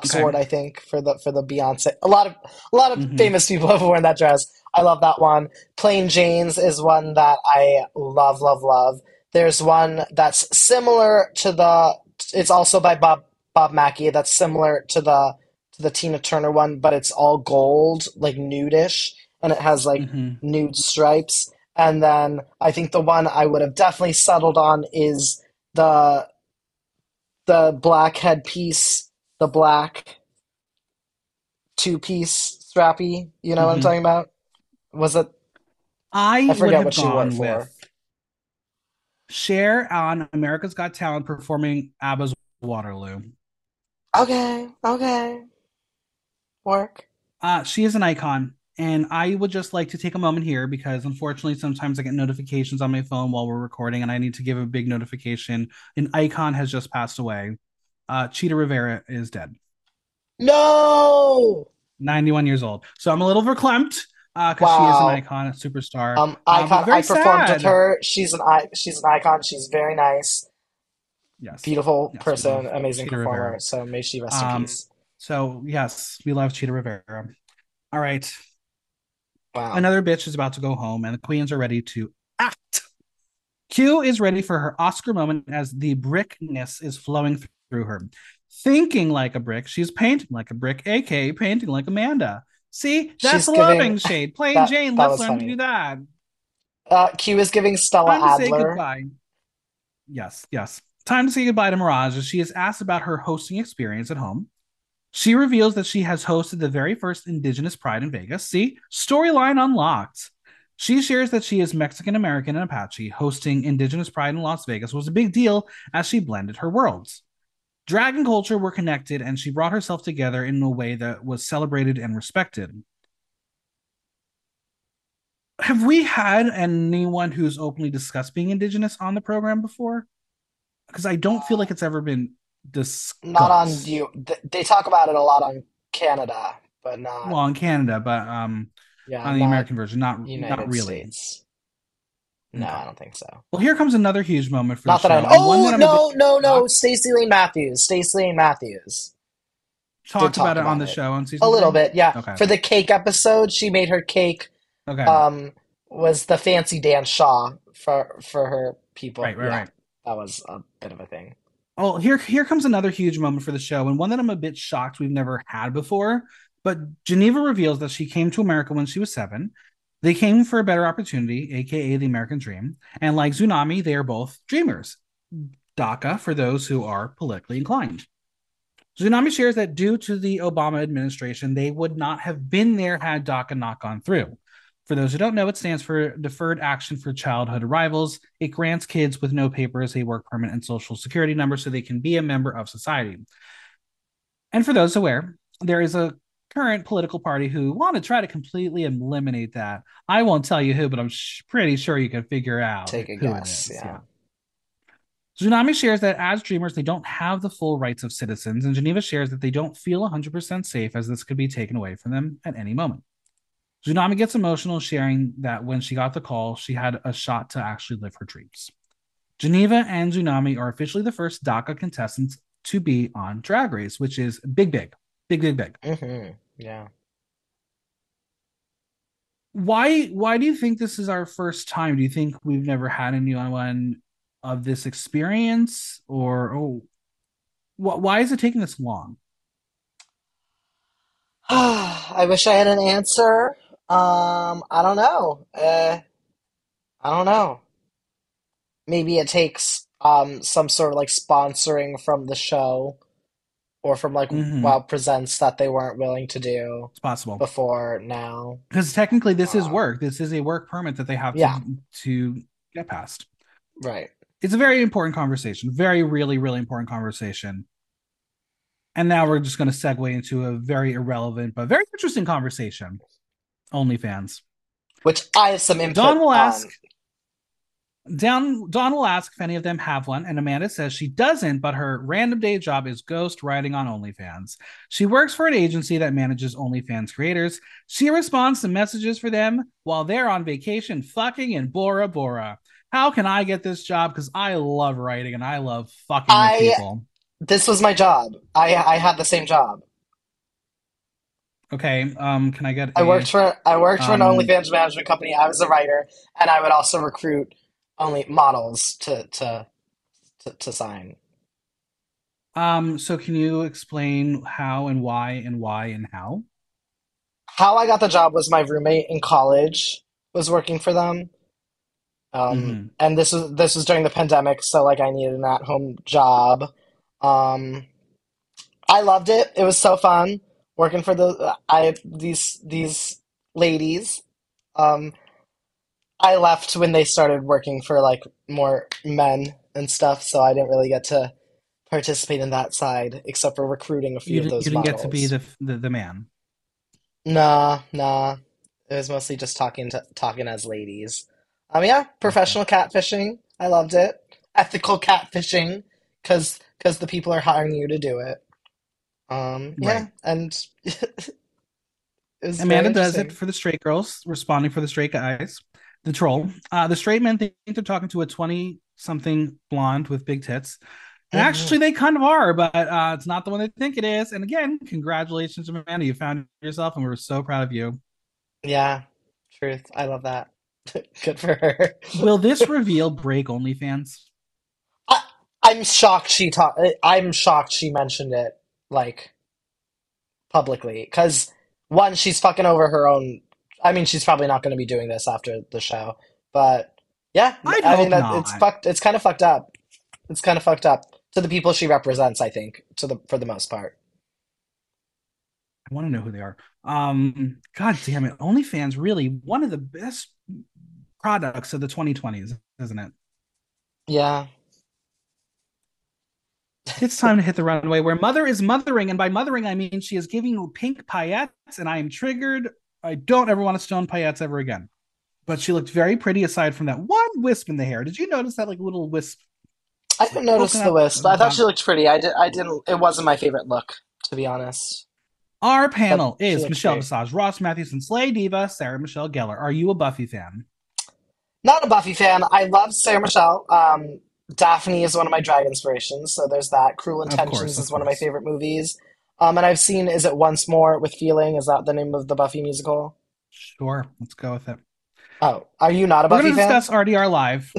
Okay. Luxord, I think, for the for the Beyonce. A lot of a lot of hmm famous people have worn that dress. I love that one. Plane Jane's is one that I love, love, love. There's one that's similar to the. It's also by Bob Bob Mackie. That's similar to the to the Tina Turner one, but it's all gold, like nudish, and it has like hmm nude stripes. And then I think the one I would have definitely settled on is the the black headpiece, the black two piece strappy. You know what I'm hmm talking about? Was it? I I forget what she wore it gone with for. Cher on America's Got Talent performing ABBA's Waterloo. Okay, okay, work. Uh, she is an icon. And I would just like to take a moment here because unfortunately, sometimes I get notifications on my phone while we're recording, and I need to give a big notification. An icon has just passed away. Uh, Chita Rivera is dead, No! 91 years old. So I'm a little verklempt uh, because she is an icon, a superstar, Um, icon. I very performed with her. She's an I. She's an icon. She's very nice, Yes, beautiful yes, person, amazing Chita Rivera. performer. So may she rest in Um, peace. so yes, we love Chita Rivera. All right, Wow. another bitch is about to go home, and the queens are ready to act. Q is ready for her Oscar moment as the brickness is flowing through her. Thinking like a brick, she's painting like a brick, aka painting like Amanda. See, that's She's giving loving shade. Plane that. Jane, That let's learn to do that. Uh, Q is giving Stella Time to say Adler. goodbye. Yes, yes. Time to say goodbye to Mirage as she is asked about her hosting experience at home. She reveals that she has hosted the very first Indigenous Pride in Vegas. See, storyline unlocked. She shares that she is Mexican American and Apache. Hosting Indigenous Pride in Las Vegas was a big deal as she blended her worlds. Drag and culture were connected, and she brought herself together in a way that was celebrated and respected. Have we had anyone who's openly discussed being Indigenous on the program before? Because I don't feel like it's ever been Not on you. They talk about it a lot on Canada, but not. Well, in Canada, but um, Yeah, on the American version, not not United really. States. No, Okay. I don't think so. Well, here comes another huge moment for the Not that I show, know. and one Oh that a bit no, no, no! Stacy Layne Matthews. Stacy Layne Matthews Talked about talk it on about the it show on a little three. bit. Yeah, Okay, for the cake episode, she made her cake. okay, Um, was the fancy Dan Shaw for for her people. right, right, Yeah, right. that was a bit of a thing. Oh, here here comes another huge moment for the show, and one that I'm a bit shocked we've never had before. But Geneva reveals that she came to America when she was seven. They came for a better opportunity, aka the American dream. And like Xunami, they are both dreamers. DACA for those who are politically inclined. Xunami shares that due to the Obama administration, they would not have been there had DACA not gone through. For those who don't know, it stands for Deferred Action for Childhood Arrivals. It grants kids with no papers a work permit and social security number so they can be a member of society. And for those aware, there is a current political party who want to try to completely eliminate that. I won't tell you who, but I'm sh- pretty sure you can figure out Take a who it guess. is. Yeah. Yeah. Xunami shares that as dreamers, they don't have the full rights of citizens, and Geneva shares that they don't feel 100% safe as this could be taken away from them at any moment. Xunami gets emotional, sharing that when she got the call, she had a shot to actually live her dreams. Geneva and Xunami are officially the first DACA contestants to be on Drag Race, which is big, big, big, big, big. hmm Yeah. Why? Why do you think this is our first time? Do you think we've never had anyone of this experience, or oh, wh- why is it taking this long? I wish I had an answer. Um, I don't know. Uh, I don't know. Maybe it takes um some sort of like sponsoring from the show or from like hmm Wow Presents that they weren't willing to do It's possible before now. because technically this is Um, work. This is a work permit that they have to yeah, to get past. right. It's a very important conversation. Very, really, really important conversation. And now we're just going to segue into a very irrelevant but very interesting conversation. OnlyFans. Which I have some input Dawn will ask. on. Down, Dawn will ask if any of them have one, and Amanda says she doesn't, but her random day job is ghost writing on OnlyFans. She works for an agency that manages OnlyFans creators. She responds to messages for them while they're on vacation, fucking in Bora Bora. How can I get this job? Because I love writing and I love fucking I people. this was my job. I I had the same job. Okay, um, can I get I worked for I worked for an um OnlyFans management company. I was a writer, and I would also recruit only models to to to, to sign. um? So can you explain how and why and why and how? How I got the job was my roommate in college was working for them. Um, hmm and this was this was during the pandemic, so like I needed an at-home job. Um, I loved it. It was so fun working for the I these these ladies. Um, I left when they started working for like more men and stuff, so I didn't really get to participate in that side except for recruiting a few You of those. you didn't get to be the the, the man. Nah, nah. It was mostly just talking to talking as ladies. Um, yeah, Okay, professional catfishing. I loved it. Ethical catfishing, cause cause the people are hiring you to do it. Um, right. yeah, and was very Amanda does it for the straight girls, responding for the straight guys. The troll. Uh, the straight men think they're talking to a 20 something blonde with big tits. And hmm actually, they kind of are, but uh, it's not the one they think it is. And again, congratulations, to Amanda. You found yourself, and we're so proud of you. Yeah, truth. I love that. Good for her. Will this reveal break OnlyFans? I, I'm shocked she talked. I'm shocked she mentioned it like publicly, because one, she's fucking over her own. I mean, she's probably not going to be doing this after the show, but yeah, I'd I hope that it's fucked. It's kind of fucked up. It's kind of fucked up to the people she represents. I think to the for the most part. I want to know who they are. Um, God damn it. OnlyFans really one of the best products of the 2020s, isn't it? Yeah, It's time to hit the runway where mother is mothering. And by mothering, I mean she is giving you pink paillettes, and I am triggered. I don't ever want to stone paillettes ever again. But she looked very pretty aside from that one wisp in the hair. Did you notice that like little wisp I didn't notice the wisp. I thought she looked pretty. I did. I didn't. It wasn't my favorite look, to be honest. Our panel she is Michelle great. Visage, Ross Mathews, and Slay Diva, Sarah Michelle Gellar. Are you a Buffy fan? Not a Buffy fan. I love Sarah Michelle. Um, Daphne is one of my drag inspirations, so there's that. Cruel Of course, Intentions of is one of my favorite movies. Um, and I've seen Is It Once More with Feeling? Is that the name of the Buffy musical? Sure, let's go with it. Oh, are you not a We're Buffy going to fan? discuss RDR Live.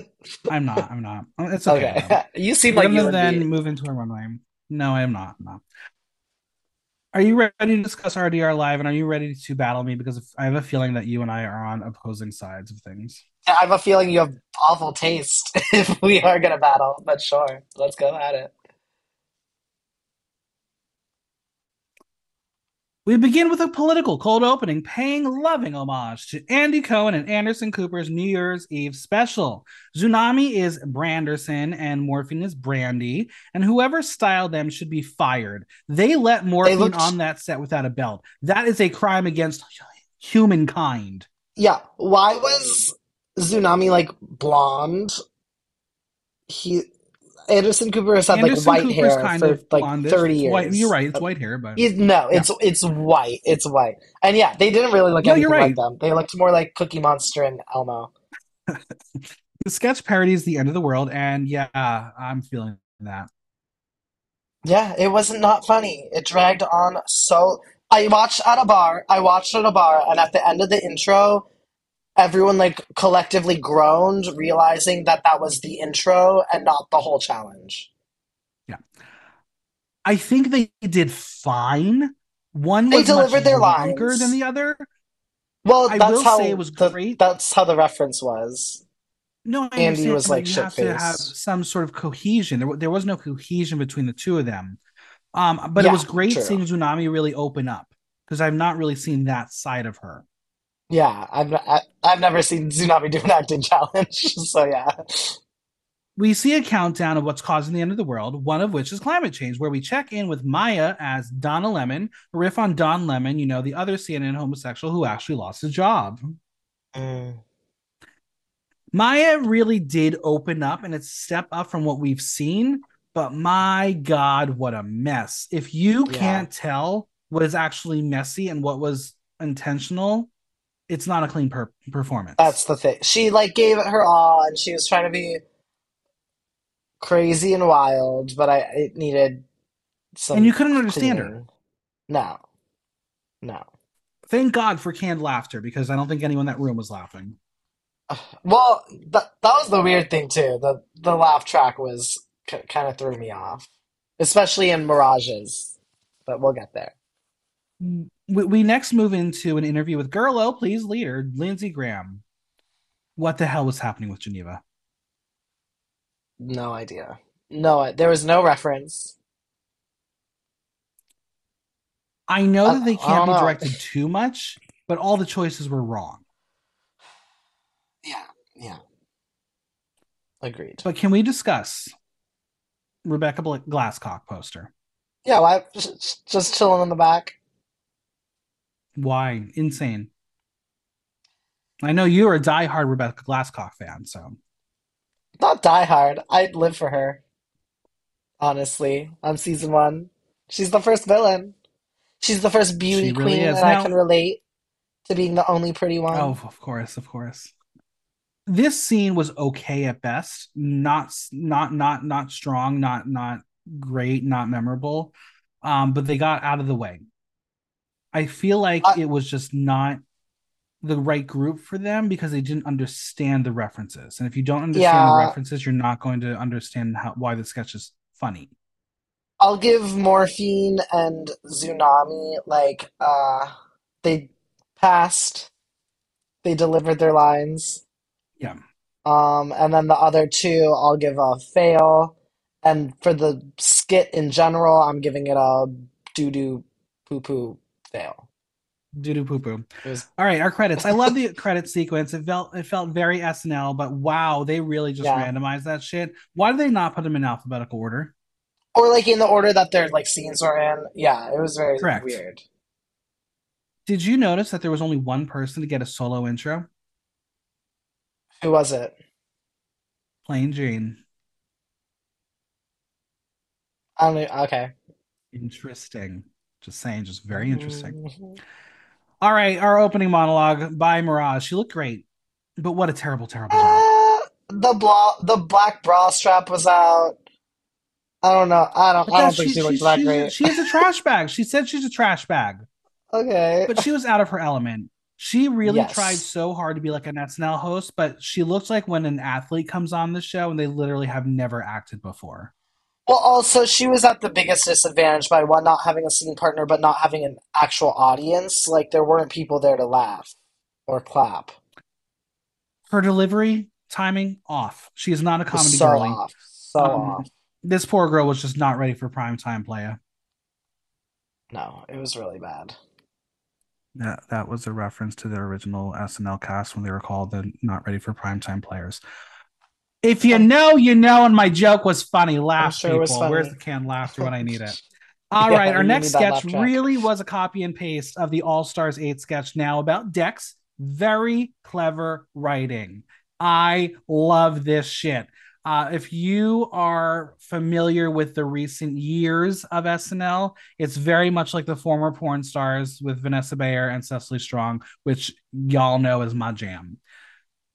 I'm not. I'm not. It's okay, Okay, you seem We're like you then be. move into a runway. No, I am not. No. Are you ready to discuss RDR Live? And are you ready to battle me? Because I have a feeling that you and I are on opposing sides of things. I have a feeling you have awful taste if we are gonna battle, but sure, let's go at it. We begin with a political cold opening, paying loving homage to Andy Cohen and Anderson Cooper's New Year's Eve special. Xunami is Branderson and Morphine is Brandy, and whoever styled them should be fired. They let They Morphine looked, on that set without a belt. That is a crime against humankind. yeah. Why was Xunami like blonde? He Anderson Cooper has had like Anderson white Cooper's hair kind for of like blondish. 30 It's white. You're right. It's white hair, but He's, no, yeah. it's it's white. It's white. And yeah, they didn't really look No, like right. them. They looked more like Cookie Monster and Elmo. The sketch parodies the end of the world, and yeah, I'm feeling that. Yeah, it wasn't not funny. It dragged on so. I watched at a bar. I watched at a bar, and at the end of the intro, everyone like collectively groaned, realizing that that was the intro and not the whole challenge. Yeah. I think they did fine. One They was much delivered their drunker than the other. Well, I that's will say it how was the great. that's how the reference was. No, I Andy was like you shit have to have some sort of cohesion. There, there was no cohesion between the two of them. Um, but it was great true. seeing Xunami really open up because I've not really seen that side of her. Yeah, I've I, I've never seen Xunami do an acting challenge, so yeah. We see a countdown of what's causing the end of the world, one of which is climate change, where we check in with Maya as Donna Lemon, a riff on Don Lemon, you know, the other CNN homosexual who actually lost his job. Mm. Maya really did open up and it's a step up from what we've seen, but my God, what a mess. If you Yeah. can't tell what is actually messy and what was intentional, it's not a clean per- performance. That's the thing. She like gave it her all, and she was trying to be crazy and wild, but I it needed some and you couldn't understand her. No, no. Thank God for canned laughter because I don't think anyone in that room was laughing. Well, that that was the weird thing too. The the laugh track was k kind of threw me off, especially in Mirages. But we'll get there. Mm. We, we next move into an interview with Girl Oh Please leader Lindsey Graham. What the hell was happening with Geneva? No idea. No, there was no reference. I know I, that they can't be know. directed too much, but all the choices were wrong. Yeah, yeah. Agreed. But can we discuss Rebecca Glasscock poster? Yeah, why just, just chilling in the back? Why? Insane. I know you're a diehard Rebecca Glasscock fan, so Not Die Hard. I'd live for her. Honestly, on season one, she's the first villain. She's the first beauty really queen, is. and I can relate to being the only pretty one. oh, of course, of course. This scene was okay at best. Not, not, not, not strong. Not, not great. Not memorable. Um, but they got out of the way. I feel like I, it was just not the right group for them because they didn't understand the references. And if you don't understand the references, you're not going to understand how why the sketch is funny. I'll give Morphine and Xunami like uh they passed, they delivered their lines. Yeah. Um, and then the other two, I'll give a fail. And for the skit in general, I'm giving it a doo doo poo poo fail. Doo doo poo poo. Was, All right, our credits. I love the credit sequence. It felt it felt very SNL, but wow, they really just yeah. randomized that shit. Why did they not put them in alphabetical order? Or like in the order that their like scenes were in. Yeah, it was very Correct. weird. Did you notice that there was only one person to get a solo intro? Who was it? Plane Jane. I don't know. Okay. Interesting. Just saying, just very interesting. Mhm. All right, our opening monologue by Mirage. She looked great, but what a terrible, terrible job. Uh, the bra, the black bra strap was out. I don't know. I don't. I don't that's think she, she she looked that great. she is a trash bag. She said she's a trash bag, Okay. but she was out of her element. She really tried so hard to be like an SNL host, but she looks like when an athlete comes on the show and they literally have never acted before. Well, also she was at the biggest disadvantage by one not having a scene partner, but not having an actual audience. Like there weren't people there to laugh or clap. Her delivery, timing, off. She is not a comedy so girly. off, so Um, off. this poor girl was just not ready for prime time playa. No, it was really bad. That that was a reference to the original SNL cast when they were called the not ready for primetime players. If you know, you know, and my joke was funny. Laugh, sure people. Where's the funny. canned laughter when I need it? All right, Yeah, our next sketch really was a copy and paste of the All Stars 8 sketch now about Dex. Very clever writing. I love this shit. Uh, if you are familiar with the recent years of SNL, it's very much like the former porn stars with Vanessa Bayer and Cecily Strong, which y'all know is my jam.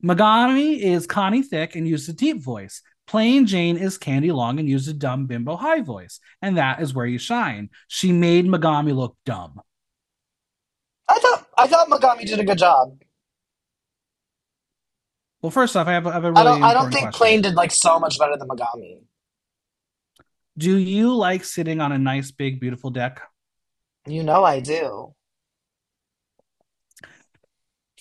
Megami is Connie Thick and used a deep voice. Plane Jane is Candy Long and used a dumb bimbo high voice. And that is where you shine. She made Megami look dumb. I thought I thought Megami did a good job. Well, first off, I have, I have a I really don't I don't think question. Plane did like so much better than Megami. Do you like sitting on a nice, big, beautiful deck? You know I do.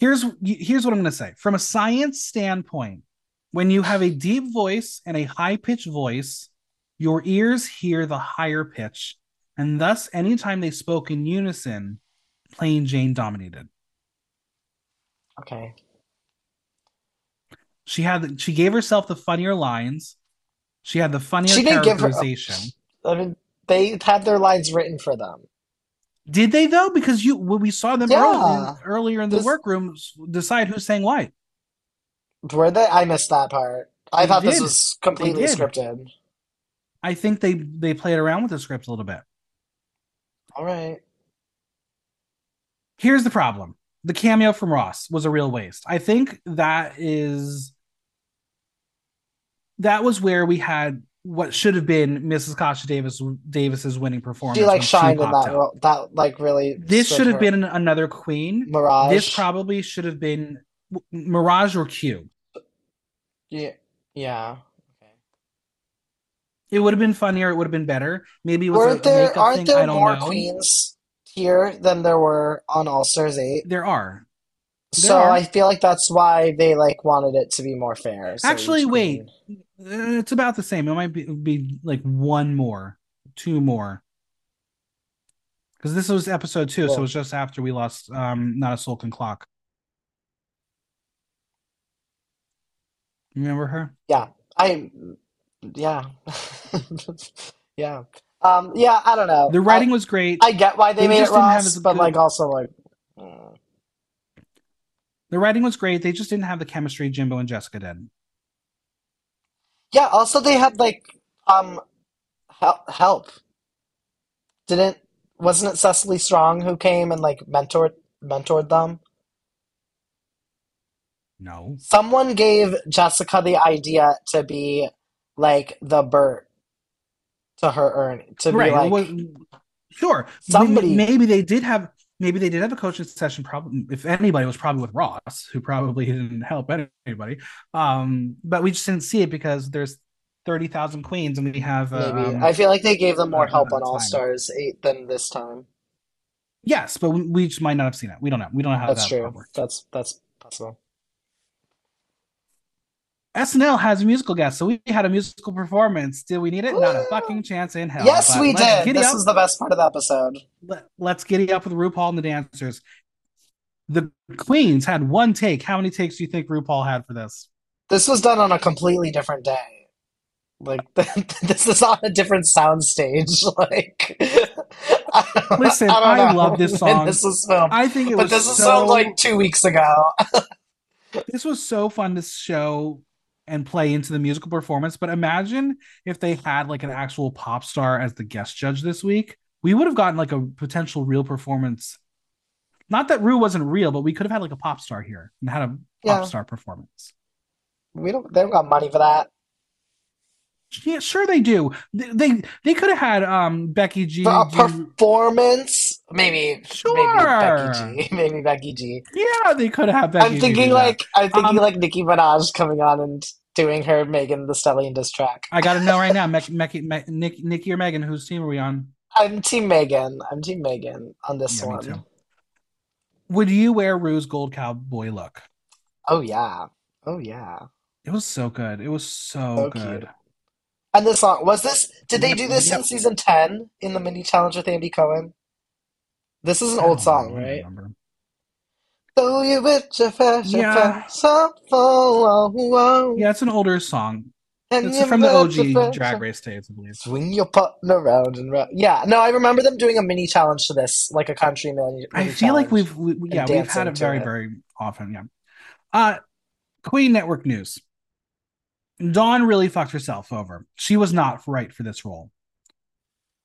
Here's here's what I'm going to say. From a science standpoint, when you have a deep voice and a high pitched voice, your ears hear the higher pitch, and thus, anytime they spoke in unison, Plane Jane dominated. Okay. She had she gave herself the funnier lines. She had the funnier She didn't give her. characterization. I mean, they had their lines written for them. Did they though? Because you when we saw them Yeah. earlier in the This workroom, decide who's saying what. Were they? I missed that part. I They thought this was completely scripted. I think they they played around with the script a little bit. All right. Here's the problem. The cameo from Ross was a real waste. I think that is that was where we had what should have been Mrs. Kasha Davis Davis's winning performance. She like shined in that out. That like really This should have been another queen. Mirage. This probably should have been Mirage or Q. Yeah. Yeah. Okay. It would have been funnier. It would have been better. Maybe it was Weren't a there makeup aren't thing. there I don't more know. queens here than there were on All Stars 8? There are. There So are. I feel like that's why they like wanted it to be more fair. So Actually, wait. queen. It's about the same. It might be, be like one more, two more. Because this was episode two, so it was just after we lost um Not a Soul Can Clock. Remember her? Yeah. I yeah. Yeah. Um yeah, I don't know. The I writing was great. I get why they They made it just didn't have Ross, but good- like also like mm. The writing was great. They just didn't have the chemistry Jimbo and Jessica did. Yeah, also they had like um help help. Didn't wasn't it Cecily Strong who came and like mentored mentored them? No. Someone gave Jessica the idea to be like the Bert to her earn to be right. like well, sure. Somebody- Maybe they did have. Maybe they did have a coaching session. Probably, if anybody, was probably with Ross, who probably didn't help anybody. Um, but we just didn't see it because there's thirty thousand queens, and we have uh, maybe. um, I feel like they gave them more help on All time. Stars 8 than this time. yes, but we, we just might not have seen it. We don't know. We don't know how That's that true. works. That's that's possible. SNL has a musical guest, so we had a musical performance. Did we need it? Not a fucking chance in hell. Yes, But we did. This up. was the best part of the episode. Let, let's giddy up with RuPaul and the dancers. The queens had one take. How many takes do you think RuPaul had for this? This was done on a completely different day. Like this is on a different sound stage. Like I Listen, don't I love this song. This was filmed, I think it but was this so, filmed like two weeks ago. this was so fun to show and play into the musical performance. But imagine if they had like an actual pop star as the guest judge this week. We would have gotten like a potential real performance. Not that Rue wasn't real, but we could have had like a pop star here and had a pop star performance. We don't. They don't got money for that. Yeah, sure they do. They they, they could have had um Becky G. For a do- performance, maybe, Sure. maybe Becky G, maybe Becky G. yeah, they could have Becky. I'm G thinking like I'm thinking Um, like Nicki Minaj coming on and doing her Megan Thee Stallion diss track. I got to know right now, Mek- Mek- Nick, Nicki or Megan, whose team are we on? I'm Team Megan. I'm Team Megan on this Yeah, me one. Would you wear Rue's gold cowboy look? Oh yeah. Oh yeah. It was so good. It was so, So good. cute. And this song was this? Did they do this yep. in season ten in the mini challenge with Andy Cohen? This is an old song, right? remember. You with your fashion, Yeah. so whoa, whoa, Yeah, it's an older song. and It's from the OG Drag Race days, I believe. Swing your partner around and round. Yeah, no, I remember them doing a mini challenge to this, like a country mini. I feel like we've we, we- yeah we've had it very it. very often. Yeah. Uh, Queen Network News. Dawn really fucked herself over. She was not right for this role.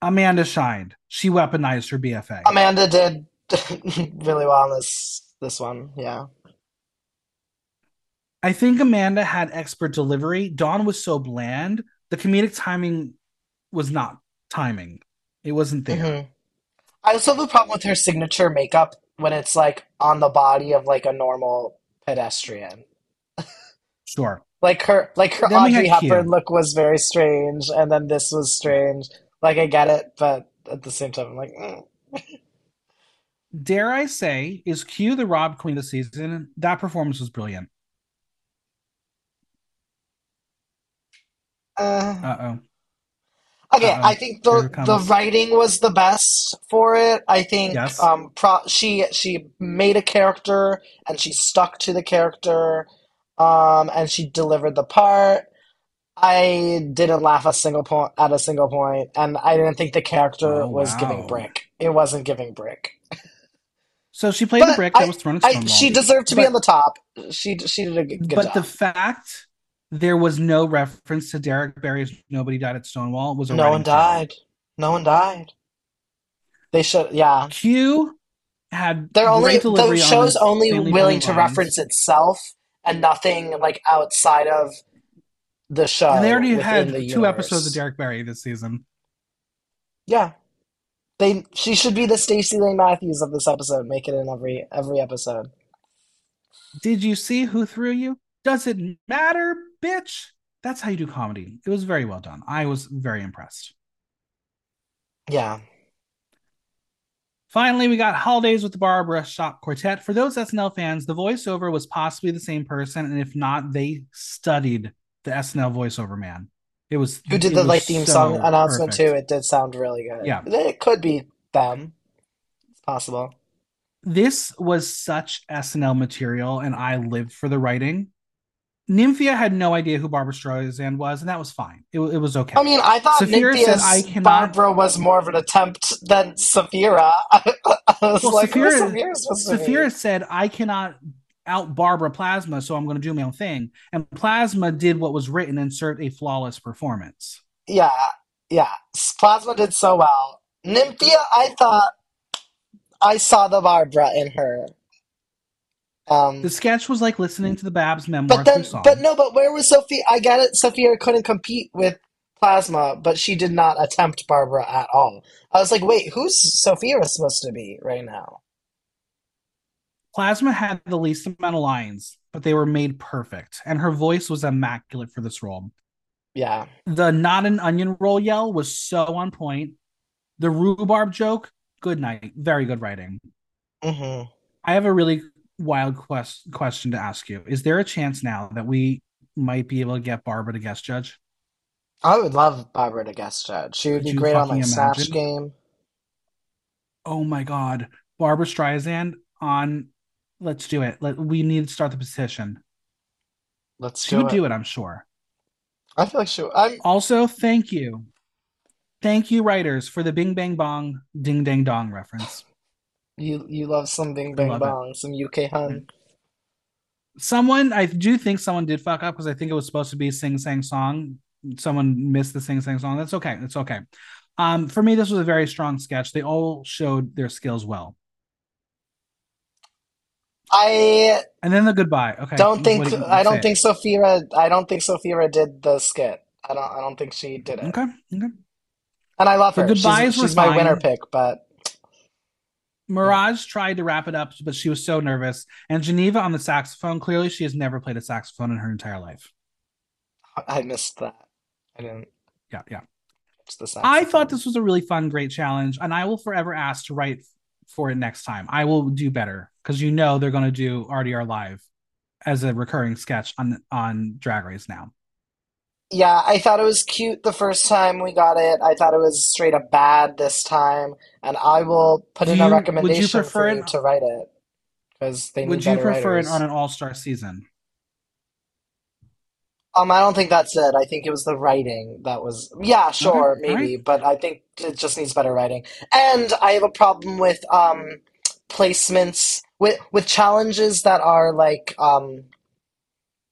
Amanda shined. She weaponized her BFA. Amanda did really well on this this one. Yeah, I think Amanda had expert delivery. Dawn was so bland. The comedic timing was not timing. It wasn't there. Mhm. I also have a problem with her signature makeup when it's like on the body of like a normal pedestrian. Sure. Like her, like her Then Audrey had Q. Hepburn look was very strange, and then this was strange. Like I get it, but at the same time, I'm like, mm. Dare I say, is Q the Rob Queen of the season? That performance was brilliant. uh. Uh oh. Okay, Uh-oh. I think the the writing was the best for it. I think Yes. um pro she she made a character and she stuck to the character um and she delivered the part. I didn't laugh a single point at a single point and I didn't think the character Oh, was wow. giving brick. It wasn't giving brick. So she played the But brick that I, was thrown at I, Stonewall. she deserved to be on the top. She she did a good, but job. the fact there was no reference to Derrick Barry's "Nobody Died at Stonewall" was a No one died. No one died. They should, yeah. Q had They're only the show's his only willing to lines. reference itself and nothing like outside of the show And they already had the two episodes of. Derrick Barry this season. Yeah. They she should be the Stacy Layne Matthews of this episode. Make it in every every episode. Did you see who threw you? Does it matter, bitch? That's how you do comedy. It was very well done. I was very impressed. Yeah. Finally, we got Holidays with the Barbara Shop Quartet. For those SNL fans, the voiceover was possibly the same person, and if not, they studied the SNL voiceover man. It was Who did the like theme so song announcement perfect. too? It did sound really good. Yeah. It could be them. It's possible. This was such SNL material, and I lived for the writing. Nymphia had no idea who Barbra Streisand was, and that was fine. It, it was okay. I mean, I thought Sapphira said, Nymphia's "I cannot- Barbra was more of an attempt than Sapphira. I was Well, like, Sapphira- Sapphira supposed to be? Sapphira said, I cannot out Barbra Plasma, so I'm going to do my own thing. And Plasma did what was written and served a flawless performance. Yeah, yeah. Plasma did so well. Nymphia, I thought I saw the Barbra in her. Um, The sketch was like listening to the Babs memoir but then, but no, but where was Sapphira? I get it. Sapphira couldn't compete with Plasma, but she did not attempt Barbra at all. I was like, wait, who's Sapphira supposed to be right now? Plasma had the least amount of lines, but they were made perfect. And her voice was immaculate for this role. Yeah, The not an onion roll yell was so on point. The rhubarb joke, good night. Very good writing. hmm I have a really wild quest- question to ask you. Is there a chance now that we might be able to get Barbra to guest judge? I would love Barbra to guest judge. She would Could be great on like fucking Snatch? Game. Oh my god. Barbra Streisand on let's do it. Let, we need to start the petition. Let's She do would it. do it, I'm sure. I feel like she. I'm. Also, thank you. Thank you, writers, for the Bing Bang Bong Ding Dang Dong reference. You you love some Bing I Bang love it. Bong, some UK hun. Someone, I do think someone did fuck up because I think it was supposed to be Sing Sang Song. Someone missed the Sing Sang Song. That's okay. It's okay. Um, for me, this was a very strong sketch. They all showed their skills well. I And then the goodbye. Okay. don't think do I don't say think Sapphira I don't think Sapphira did the skit. I don't I don't think she did it. Okay. Okay. And I love The her. She's, goodbyes were she's my winner pick, but Mirage tried to wrap it up, but she was so nervous. And Geneva on the saxophone, clearly she has never played a saxophone in her entire life. I missed that. I didn't Yeah, yeah. I thought this was a really fun, great challenge, and I will forever ask to write for it next time. I will do better because you know they're going to do RDR live as a recurring sketch on on Drag Race now. Yeah, I thought it was cute the first time we got it. I thought it was straight up bad this time, and I will put Do in you- a would you recommendation prefer for it- to write it because they Would you prefer writers. it on an All Star season? Um, I don't think that's it. I think it was the writing that was. Yeah, sure, Okay, maybe, but I think it just needs better writing. And I have a problem with um placements with with challenges that are like um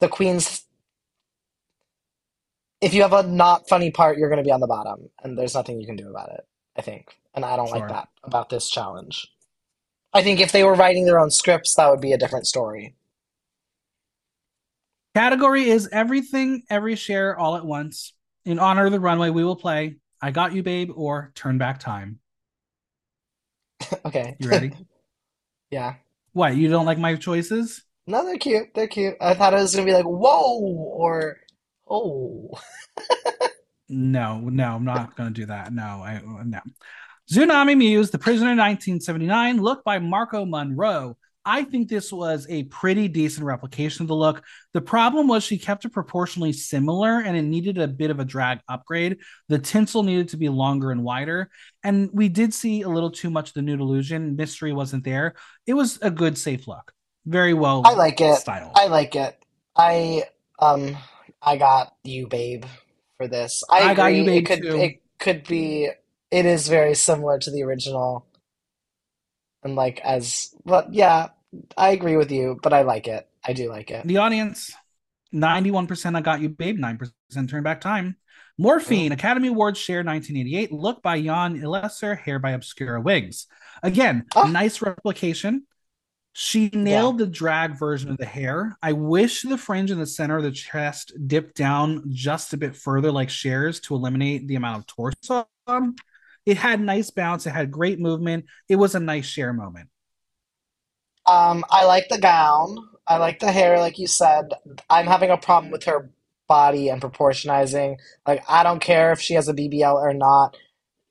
the queen's. If you have a not funny part, you're going to be on the bottom, and there's nothing you can do about it. I think, and I don't Sure. like that about this challenge. I think if they were writing their own scripts, that would be a different story. Category is everything, every Cher, all at once. In honor of the runway, we will play "I Got You, Babe" or "Turn Back Time." Okay. You ready? Yeah. what? You don't like my choices? No, they're cute. They're cute. I thought it was gonna be like whoa or oh. No, no, I'm not going to do that. No, I no. Xunami Muse, The Prisoner 1979, look by Marco Monroe. I think this was a pretty decent replication of the look. The problem was she kept it proportionally similar and it needed a bit of a drag upgrade. The tinsel needed to be longer and wider. And we did see a little too much of the nude illusion. Mystery wasn't there. It was a good, safe look. Very well I like it. styled. I like it. I um I got you, babe, for this. I, I got you, babe, It could too. it could be. It is very similar to the original, and like as well, yeah, I agree with you, but I like it. I do like it. The audience, 91% I got you, babe, 9% turn back time. Morphine, oh. Academy Awards Cher 1988, look by Jan Ilesser, hair by Obscura Wigs. Again, Oh, nice replication. She yeah. nailed the drag version of the hair. I wish the fringe in the center of the chest dipped down just a bit further, like Cher's, to eliminate the amount of torso. It had nice bounce. It had great movement. It was a nice Cher moment. Um, I like the gown. I like the hair, like you said. I'm having a problem with her body and proportionizing. Like, I don't care if she has a BBL or not.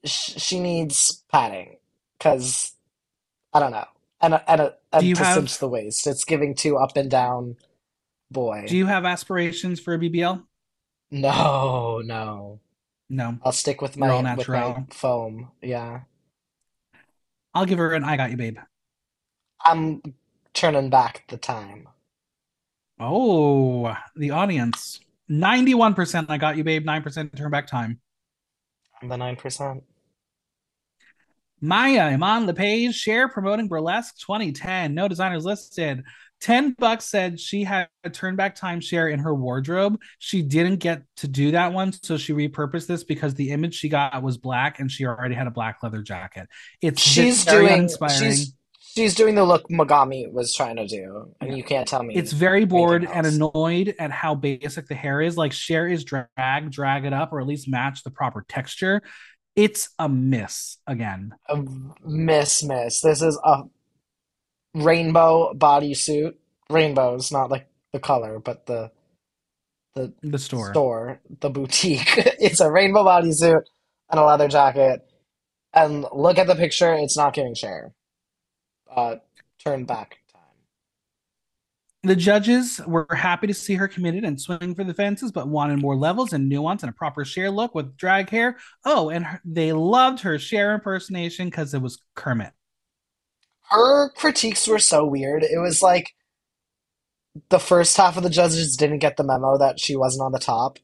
Sh she needs padding because I don't know, and a, and a, Do and you to cinch the waist. It's giving too up and down boy. do you have aspirations for a BBL? No, no. No, I'll stick with my with my natural. foam. Yeah. I'll give her an I got you, babe. I'm turning back the time. Oh, the audience. 91% I got you, babe. 9% turn back time. I'm the 9%. Maya I'm on the page. Cher promoting burlesque 2010. No designers listed. 10 bucks said she had a turn back time Cher in her wardrobe. She didn't get to do that one, so she repurposed this because the image she got was black and she already had a black leather jacket. It's She's very doing uninspiring. she's she's doing the look Megami was trying to do, and Yeah. you can't tell me. It's very bored and annoyed at how basic the hair is. Like Cher is drag, drag it up, or at least match the proper texture. It's a miss again. A miss, miss. This is a rainbow bodysuit. Rainbows, not like the color, but the the The store. store, the boutique. It's a rainbow bodysuit and a leather jacket. And look at the picture, it's not giving Cher. Uh, turn back time. The judges were happy to see her committed and swing for the fences, but wanted more levels and nuance and a proper Cher look with drag hair. Oh, and her, they loved her Cher impersonation because it was Kermit. Her critiques were so weird. It was like the first half of the judges didn't get the memo that she wasn't on the top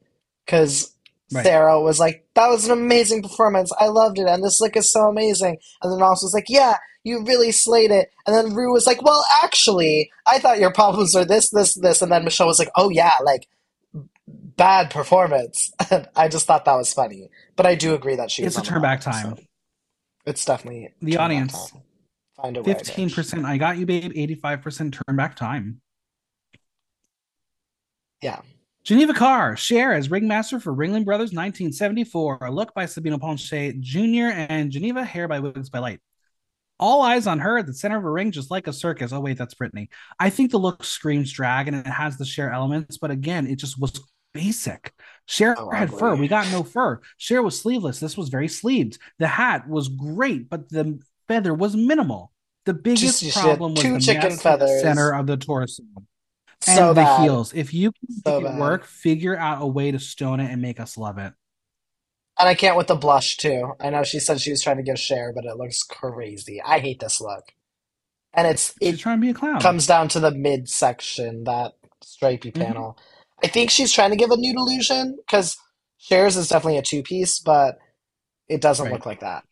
because Right. Sarah was like, "That was an amazing performance. I loved it, and this look is so amazing." And then Ross was like, "Yeah, you really slayed it." And then Rue was like, "Well, actually, I thought your problems were this, this, this." And then Michelle was like, "Oh yeah, like bad performance." And I just thought that was funny, but I do agree that she It's a turn back time. so it's definitely The audience. Find a way, 15% I got you, babe. 85% turn back time. Yeah. Geneva Karr, Cher as ringmaster for Ringling Brothers 1974. A look by Sabino Ponce Jr. and Geneva, hair by Wigs by Light. All eyes on her at the center of a ring, just like a circus. Oh, wait, that's Brittany. I think the look screams drag and it has the Cher elements, but again, it just was basic. Cher So had fur. We got no fur. Cher was sleeveless. This was very sleeved. The hat was great, but the feather was minimal. The biggest Just problem was two the chicken the feathers. center of the torso and So the bad. heels. If you can So make it bad. work, figure out a way to stone it and make us love it. And I can't with the blush too. I know she said she was trying to give Cher, but it looks crazy. I hate this look. And it's She's it trying to be a clown. comes down to the mid section, that stripy Mhm. panel. I think she's trying to give a nude illusion because Cher's is definitely a two piece, but it doesn't Right. look like that.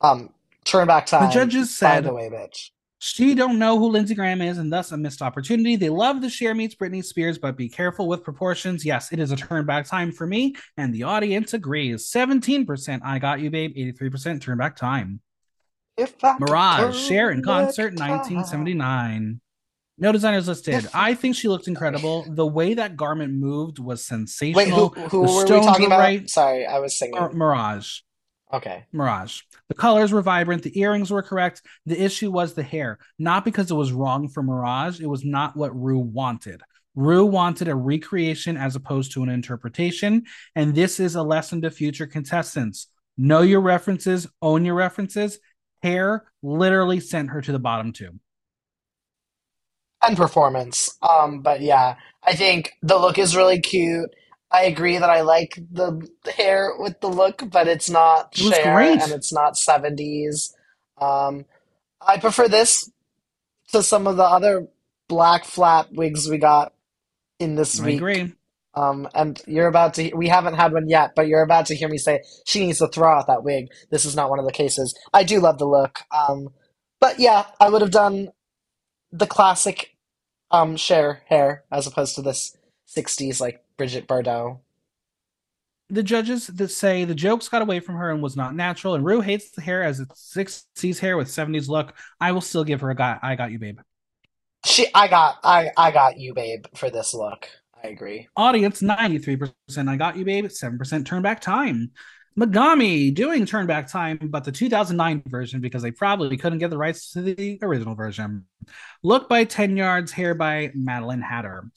Um, turn back time. The judges Find said a way, bitch. She don't know who Lindsey Graham is, and thus a missed opportunity. They love the Cher meets Britney Spears, but be careful with proportions. Yes, it is a turn back time for me, and the audience agrees. 17% I got you, babe. 83% turn back time. Mirage, Cher in concert time. 1979. No designers listed. I think she looked incredible. The way that garment moved was sensational. Wait, who who were we talking about? right. Sorry, I was singing. Mirage. Okay. Mirage. The colors were vibrant. The earrings were correct. The issue was the hair, not because it was wrong for Mirage. It was not what Rue wanted. Rue wanted a recreation as opposed to an interpretation. And this is a lesson to future contestants. Know your references, own your references. Hair literally sent her to the bottom two. and performance. Um, but yeah, I think the look is really cute. I agree that I like the hair with the look, but it's not It Cher and it's not 70s. Um, I prefer this to some of the other black flat wigs we got in this I week. agree. Um, and you're about to, we haven't had one yet, but you're about to hear me say she needs to throw out that wig. This is not one of the cases. I do love the look. Um, but yeah, I would have done the classic um Cher hair as opposed to this 60s like Brigitte Bardot. The judges that say the jokes got away from her and was not natural, and Rue hates the hair as it's 60s hair with 70s look. I will still give her a guy. I got you, babe. She, I got, I, I got you, babe, for this look. I agree. Audience 93%. I got you, babe. 7% turn back time. Megami doing turn back time, but the 2009 version because they probably couldn't get the rights to the original version. Look by 10 yards, hair by Madeline Hatter.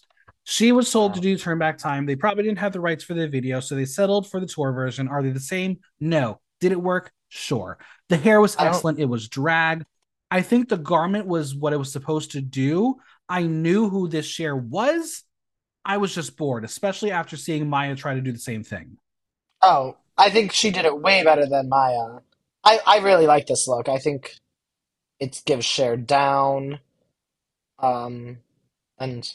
She was told wow. to do turn back time. They probably didn't have the rights for the video, so they settled for the tour version. Are they the same? No. Did it work? Sure. The hair was excellent. It was drag. I think the garment was what it was supposed to do. I knew who this Cher was. I was just bored, especially after seeing Mhi'ya try to do the same thing. Oh, I think she did it way better than Mhi'ya. I, I really like this look. I think it gives Cher down. Um, and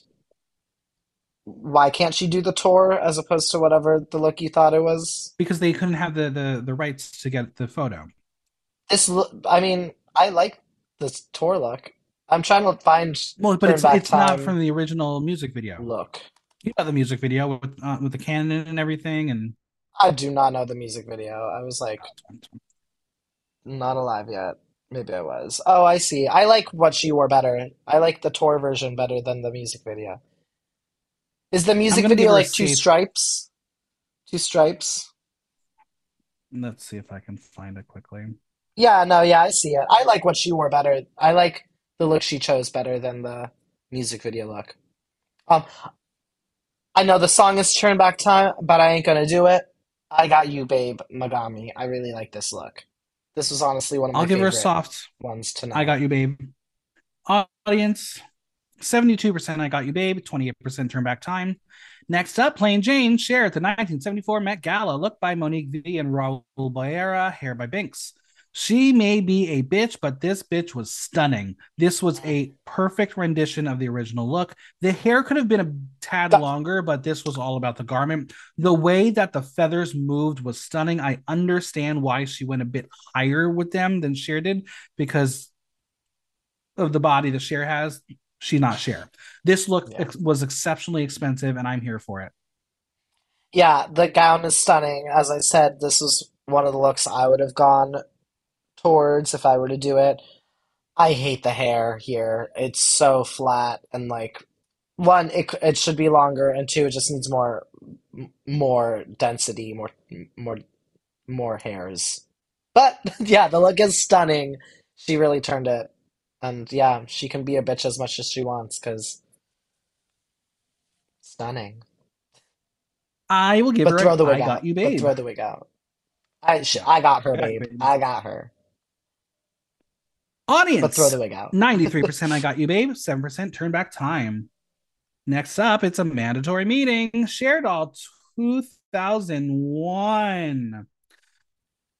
why can't she do the tour as opposed to whatever the look you thought it was? Because they couldn't have the the, the rights to get the photo. This look, I mean, I like this tour look. I'm trying to find. Well, but it's it's not from the original music video. Look, you know the music video with uh, with the cannon and everything, and I do not know the music video. I was like, not alive yet. Maybe I was. Oh, I see. I like what she wore better. I like the tour version better than the music video. Is the music video like two stripes? Two stripes? Let's see if I can find it quickly. Yeah, no, yeah, I see it. I like what she wore better. I like the look she chose better than the music video look. Um, I know the song is Turn Back Time, but I ain't gonna do it. I got you, babe, Megami. I really like this look. This was honestly one of my. I'll give her a soft ones tonight. I got you, babe. Audience, seventy-two percent. I got you, babe. Twenty-eight percent turn back time. Next up, Plane Jane Cher at the 1974 Met Gala. Look by Monique V and Raul Boera. Hair by Binks. She may be a bitch, but this bitch was stunning. This was a perfect rendition of the original look. The hair could have been a tad longer, but this was all about the garment. The way that the feathers moved was stunning. I understand why she went a bit higher with them than Cher did because of the body that Cher has. She's not Cher. This look yeah. ex- was exceptionally expensive, and I'm here for it. Yeah, the gown is stunning. As I said, this was one of the looks I would have gone towards if I were to do it. I hate the hair here. It's so flat and like one it it should be longer and two it just needs more more density, more more more hairs. But yeah, the look is stunning. She really turned it. And yeah, she can be a bitch as much as she wants cuz stunning. I will give but her throw the wig I out. got you, babe. But throw the wig out. I I got her, babe. I got her. Audience. Let's throw the wig out. 93% I got you, babe. 7% turn back time. Next up, it's Amanda Tori Meating. Cher doll 2001.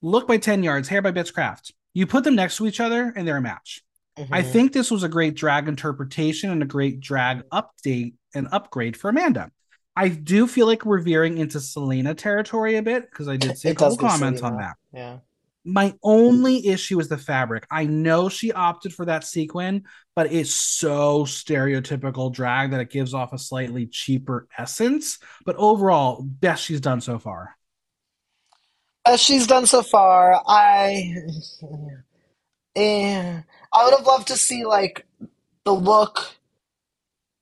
Look by 10 yards, hair by Bitchcraft. You put them next to each other and they're a match. Mm-hmm. I think this was a great drag interpretation and a great drag update and upgrade for Amanda. I do feel like we're veering into Selena territory a bit because I did see a couple comments on that. Yeah. My only issue is the fabric. I know she opted for that sequin, but it's so stereotypical drag that it gives off a slightly cheaper essence. But overall, best she's done so far. As she's done so far, I eh, I would have loved to see like the look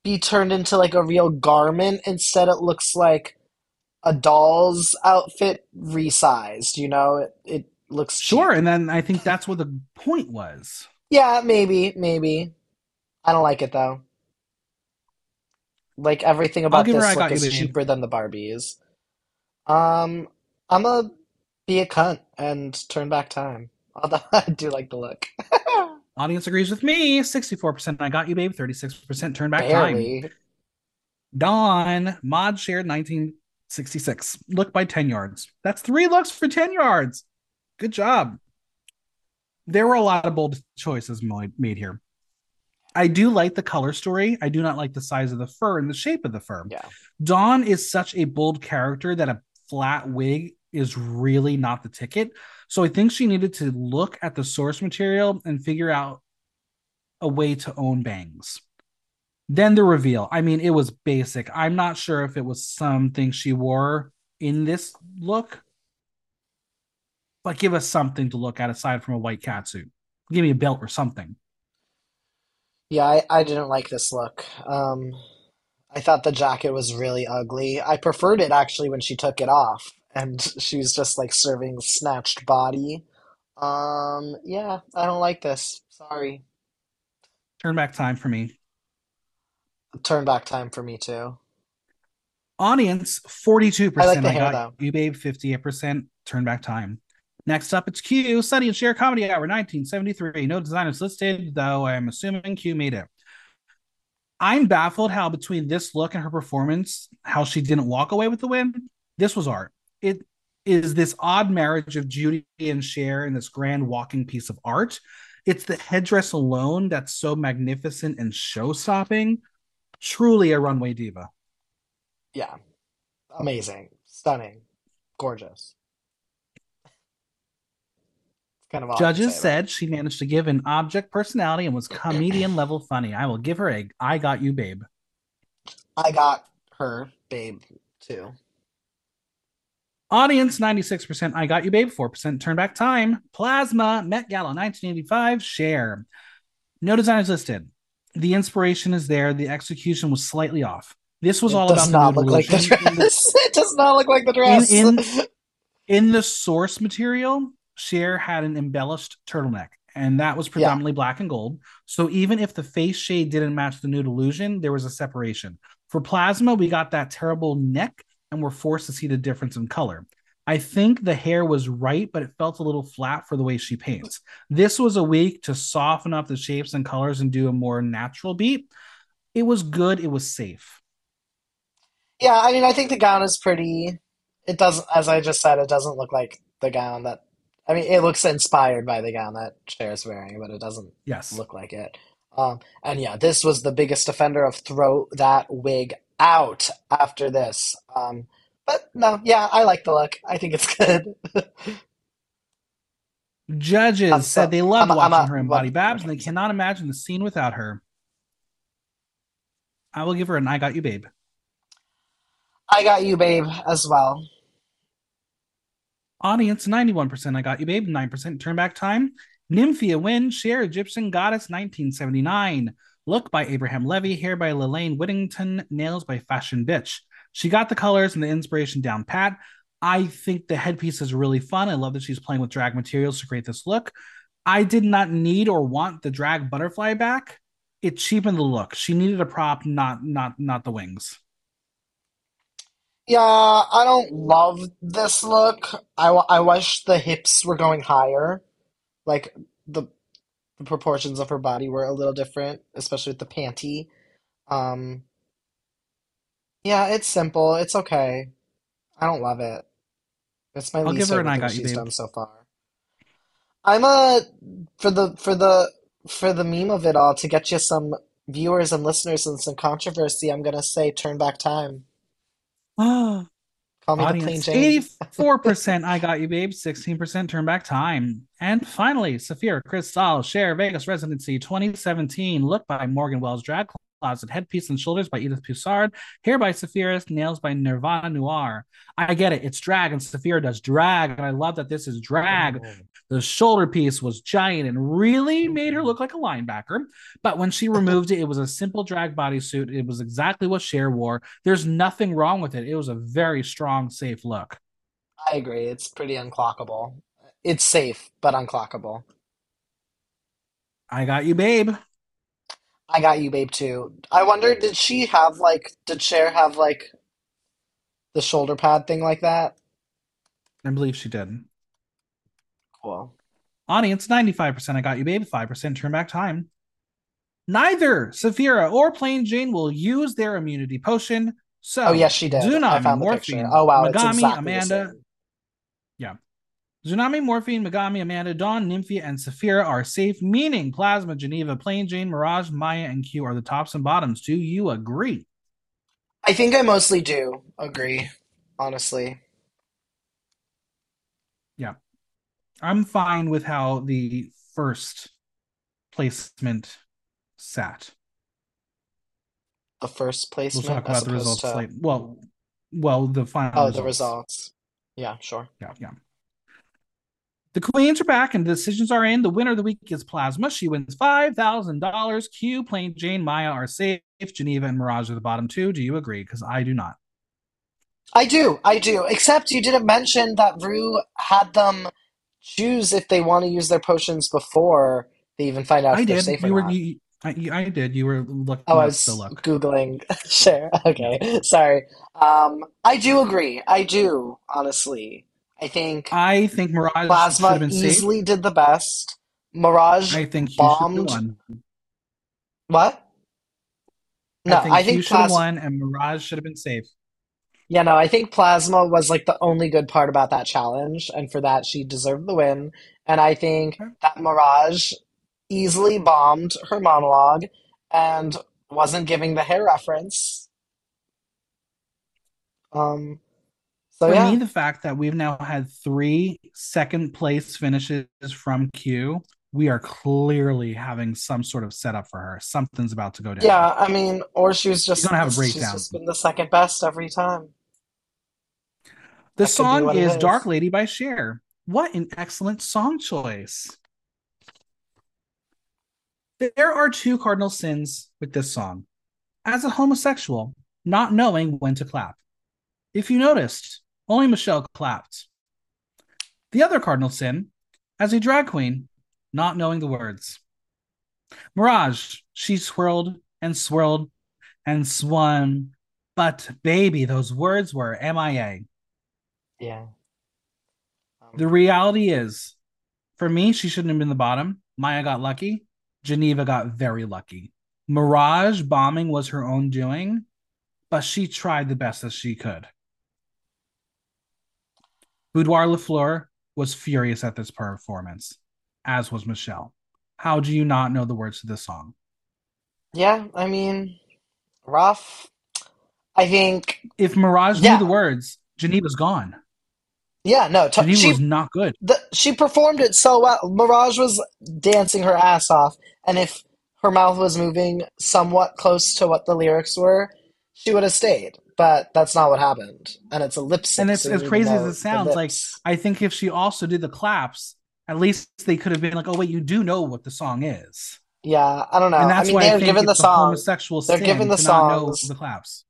be turned into like a real garment. Instead, it looks like a doll's outfit resized. You know, it, it looks sure. Cheap. And then I think that's what the point was. Yeah, maybe, maybe. I don't like it though. Like everything about this look is cheaper than the Barbies. Um, I'm a be a cunt and turn back time. Although I do like the look. Audience agrees with me. 64% I got you, babe. 36% turn back Barely. time. Dawn, mod shared 1966. Look by 10 yards. That's three looks for 10 yards. Good job. There were a lot of bold choices made here. I do like the color story. I do not like the size of the fur and the shape of the fur. Yeah. Dawn is such a bold character that a flat wig is really not the ticket. So I think she needed to look at the source material and figure out a way to own bangs. Then the reveal. I mean, it was basic. I'm not sure if it was something she wore in this look, but give us something to look at aside from a white catsuit. Give me a belt or something. Yeah, I, I didn't like this look. Um, I thought the jacket was really ugly. I preferred it actually when she took it off and she's just like serving snatched body. Um, yeah, I don't like this. Sorry. Turn back time for me. Turn back time for me too. Audience 42%. I like the I hair, got you, babe. 58%. Turn back time. Next up, it's Q, Sonny and Cher Comedy Hour 1973. No designers listed, though I'm assuming Q made it. I'm baffled how between this look and her performance, how she didn't walk away with the win. This was art. It is this odd marriage of Judy and Cher in this grand walking piece of art. It's the headdress alone that's so magnificent and show stopping. Truly a runway diva. Yeah. Amazing. Stunning. Gorgeous. Kind of Judges said she managed to give an object personality and was comedian level funny. I will give her a I got you, babe. I got her, babe, too. Audience 96%, I got you, babe. 4% turn back time. Plasma, Met Gala 1985, Cher. No designers listed. The inspiration is there. The execution was slightly off. This was It all does about not the look like the. In dress. It does not look like the dress. in in the source material, Cher had an embellished turtleneck, and that was predominantly black and gold. So even if the face shade didn't match the nude illusion, there was a separation. For Plasma, we got that terrible neck, and we're forced to see the difference in color. I think the hair was right, but it felt a little flat for the way she paints. This was a week to soften up the shapes and colors and do a more natural beat. It was good. It was safe. Yeah, I mean, I think the gown is pretty. It doesn't, as I just said, it doesn't look like the gown that. I mean, it looks inspired by the gown that Cher is wearing, but it doesn't Yes. look like it. Um, and yeah, this was the biggest offender of throw that wig out after this. Um, but no, yeah, I like the look. I think it's good. Judges said they loved I'm- watching her in Body Babs and they cannot imagine the scene without her. I will give her an I got you, babe. I got you, babe, as well. Audience 91% I got you, babe. 9% turn back time. Nymphia Wind, Cher Egyptian Goddess 1979. Look by Abraham Levy, hair by Lelaine Whittington, nails by Fashion Bitch. She got the colors and the inspiration down pat. I think the headpiece is really fun. I love that she's playing with drag materials to create this look. I did not need or want the drag butterfly back. It cheapened the look. She needed a prop, not not not the wings. Yeah, I don't love this look. I, I wish the hips were going higher. Like the the proportions of her body were a little different, especially with the panty. Um, yeah, it's simple. It's okay. I don't love it. It's my I'll least give her an favorite I thing got you, she's babe. done so far. I'm a for the for the for the meme of it all to get you some viewers and listeners and some controversy. I'm gonna say turn back time. Oh, Audience 84% I got you, babe. 16% turn back time. And finally, Sapphira Cristál, Cher Vegas Residency 2017. Look by Morgan Wells, Drag Closet, Headpiece and Shoulders by Edith Poussard, Hair by Sapphira, Nails by Nirvana Noir. I get it. It's drag, and Sapphira does drag. And I love that this is drag. Oh. The shoulder piece was giant and really made her look like a linebacker. But when she removed it, it was a simple drag bodysuit. It was exactly what Cher wore. There's nothing wrong with it. It was a very strong, safe look. I agree. It's pretty unclockable. It's safe, but unclockable. I got you, babe. I got you, babe, too. I wonder, did she have like, did Cher have like the shoulder pad thing like that? I believe she did. Cool. Audience 95% I got you, babe. 5% turn back time. Neither Sapphira or Plane Jane will use their immunity potion. So, Oh, yes, she did. I Xunami, found the Morphine, picture. Oh, wow, it's Megami, exactly the Amanda. same. Yeah. Xunami, Morphine, Megami, Amanda, Dawn, Nymphia, and Sapphira are safe, meaning Plasma, Geneva, Plane Jane, Mirage, Mhi'ya, and Q are the tops and bottoms. Do you agree? I think I mostly do agree, honestly. Yeah. I'm fine with how the first placement sat. The first placement. We'll talk about the results to later. Well, well, the final oh, results. the results. Yeah, sure. Yeah, yeah. The queens are back and the decisions are in. The winner of the week is Plasma. She wins $5,000. Q, Plane Jane, Mhi'ya are safe. Geneva and Mirage are the bottom two. Do you agree? Because I do not. I do, I do. Except you didn't mention that Rue had them choose if they want to use their potions before they even find out I if they're did. safe or You were. not. You, I, I did. You were looking Oh, I was look. Googling. Sure. Okay. Sorry. Um, I do agree. I do, honestly. I think I think Mirage should have Plasma been safe. easily did the best. Mirage I think Q should have bombed. What? I No, think I think should have Plasma. won and Mirage should have been safe. Yeah, no, I think Plasma was like the only good part about that challenge, and for that she deserved the win. And I think that Mirage easily bombed her monologue and wasn't giving the hair reference. Um, so For yeah. me, the fact that we've now had three second place finishes from Q, we are clearly having some sort of setup for her. Something's about to go down. Yeah, I mean, or she was She's just gonna have a breakdown. she's just been the second best every time. The That song is, is Dark. Lady by Cher. What an excellent song choice. There are two cardinal sins with this song. As a homosexual, not knowing when to clap. If you noticed, only Michelle clapped. The other cardinal sin, as a drag queen, not knowing the words. Mirage, she swirled and swirled and swung, but baby, those words were MIA. Yeah. Um, The reality is, for me, she shouldn't have been the bottom. Mhi'ya got lucky. Geneva got very lucky. Mirage bombing was her own doing, but she tried the best that she could. Boudoir Lafleur was furious at this performance, as was Michelle. How do you not know the words to this song? yeah, I mean, rough. I think, If Mirage yeah, knew the words, Geneva's gone. yeah, no, t Geneva she was not good. the, she performed it so well. Mirage was dancing her ass off, and if her mouth was moving somewhat close to what the lyrics were, she would have stayed. But that's not what happened, and it's a lip sync. And it's so as crazy as it sounds, like. I think if she also did the claps, at least they could have been like, oh wait, you do know what the song is. Yeah, I don't know. And I that's mean, why I they're given the song. homosexual They're given the to not know songs. the claps.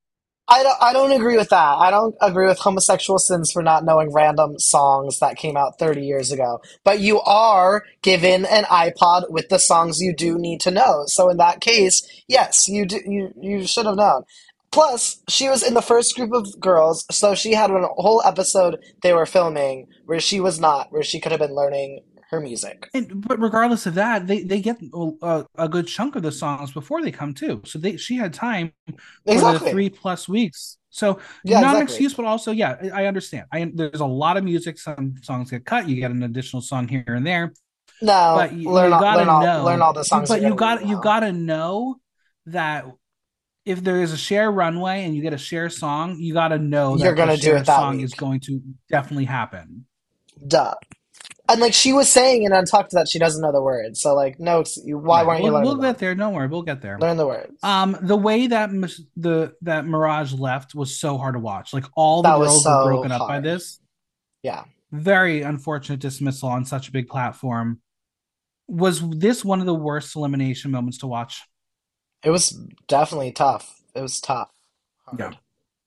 I don't, I don't agree with that. I don't agree with homosexual sins for not knowing random songs that came out 30 years ago. But you are given an iPod with the songs you do need to know. So in that case, yes, you do, you you should have known. Plus, she was in the first group of girls, so she had a whole episode they were filming where she was not, where she could have been learning her music. And but regardless of that, they they get a, a good chunk of the songs before they come too. So they she had time for the three plus weeks. So Yeah, not an excuse, but also yeah, I I understand. I there's a lot of music. Some songs get cut. You get an additional song here and there, No, but you, learn you all, gotta learn all, know. learn all the songs but you got you gotta know that if there is a share runway and you get a share song, you gotta know that You're the gonna do it that song is going to definitely happen. Duh. And like she was saying in Untucked that she doesn't know the words. So like, no, you, why Yeah, weren't you we'll learning we'll get there. Don't worry, we'll get there. Learn the words. Um, the way that the that Mirage left was so hard to watch. Like all the That girls were so broken up by this. Yeah. Very unfortunate dismissal on such a big platform. Was this one of the worst elimination moments to watch? It was definitely tough. It was tough. Yeah, Hard.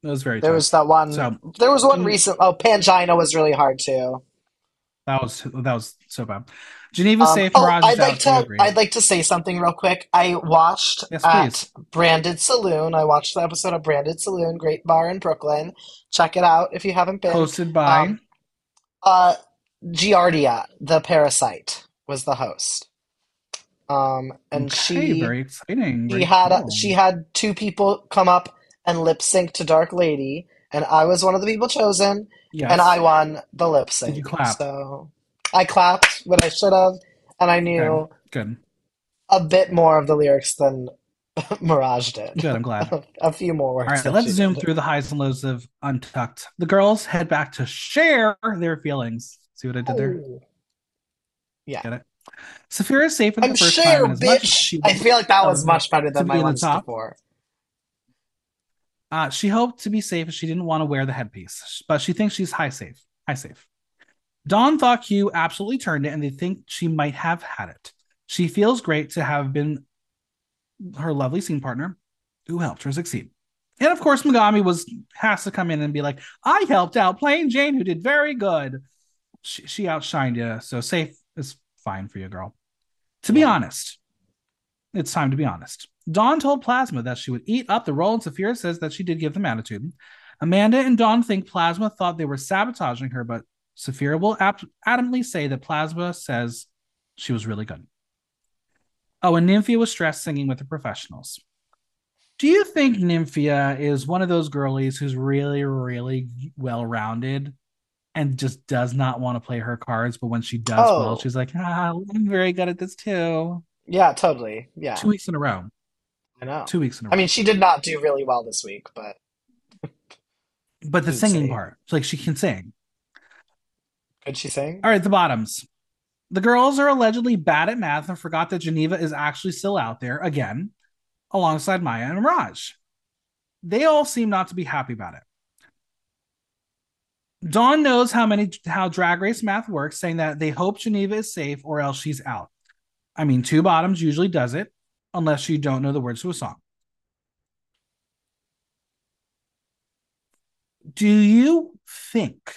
it was very There tough. was that one. So There was one recent. Oh, Pangina was really hard too. that was that was so bad. Geneva Um, safe. oh, I'd like out. Do you to. I'd like to say something real quick. I watched Yes, at. Branded Saloon. I watched the episode of Branded Saloon, great bar in Brooklyn. Check it out if you haven't been. Hosted by Um, uh, Giardia, the parasite, was the host. Um, and okay, she very exciting. she Very had cool. she had two people come up and lip sync to Dark Lady, and I was one of the people chosen, Yes. and I won the lip Did sync. you clap? So I clapped when I should have, and I Okay. knew Good. a bit more of the lyrics than Mirage did. Good. I'm glad. A few more words. All right, let's zoom did. through the highs and lows of Untucked. The girls head back to share their feelings. See what I did there? Oh. Get it? Sapphira is safe for the I'm first sure, time, and much as bitch. I feel like that was much better than be my ones top. before. Uh, she hoped to be safe as she didn't want to wear the headpiece, but she thinks she's high safe. High safe. Dawn thought Q absolutely turned it, and they think she might have had it. She feels great to have been her lovely scene partner who helped her succeed. And of course, Megami was has to come in and be like, "I helped out Plane Jane, who did very good. She, she outshined you, so safe is fine for you, girl." To be honest, it's time to be honest. Dawn told Plasma that she would eat up the role, and Sapphira says that she did give them attitude. Amanda and Dawn think Plasma thought they were sabotaging her, but Sapphira will adamantly say that Plasma says she was really good. Oh, and Nymphia was stressed singing with the professionals. Do you think Nymphia is one of those girlies who's really, really well rounded and just does not want to play her cards, but when she does Oh. well, she's like, ah, I'm very good at this too. Yeah, totally. Yeah, Two weeks in a row. I know. Two weeks in a row. I mean, she did not do really well this week, but but the singing say- part, like she can sing. could she sing? All right, the bottoms. The girls are allegedly bad at math and forgot that Geneva is actually still out there again, alongside Mhi'ya and Raj. They all seem not to be happy about it. Dawn knows how many how drag race math works, saying that they hope Geneva is safe or else she's out. I mean, two bottoms usually does it, unless you don't know the words to a song. Do you think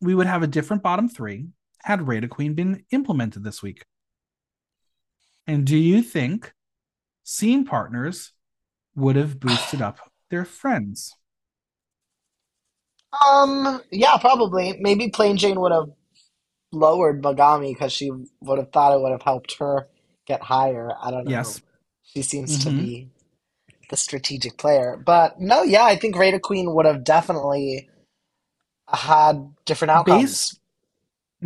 we would have a different bottom three had Rate-a-Queen been implemented this week? And do you think scene partners would have boosted up their friends? Um, yeah, probably. Maybe Plane Jane would have lowered Megami because she would have thought it would have helped her get higher. I don't know. Yes. She seems to Mhm. be the strategic player. But no, yeah, I think Rate-a-Queen would have definitely had different outcomes. Based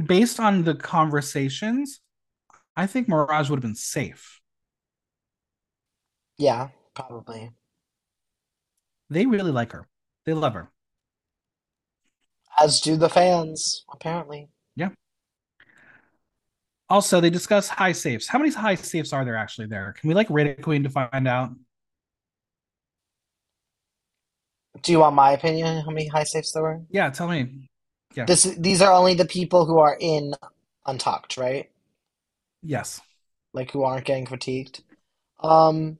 based on the conversations, I think Mirage would have been safe. Yeah, probably. They really like her. They love her. As do the fans, apparently. Yeah. Also, they discuss high safes. How many high safes are there actually there? Can we like Rate-a-Queen to find out? Do you want my opinion how many high safes there were? Yeah, tell me. Yeah. This these are only the people who are in Untucked, right? Yes. Like who aren't getting critiqued. Um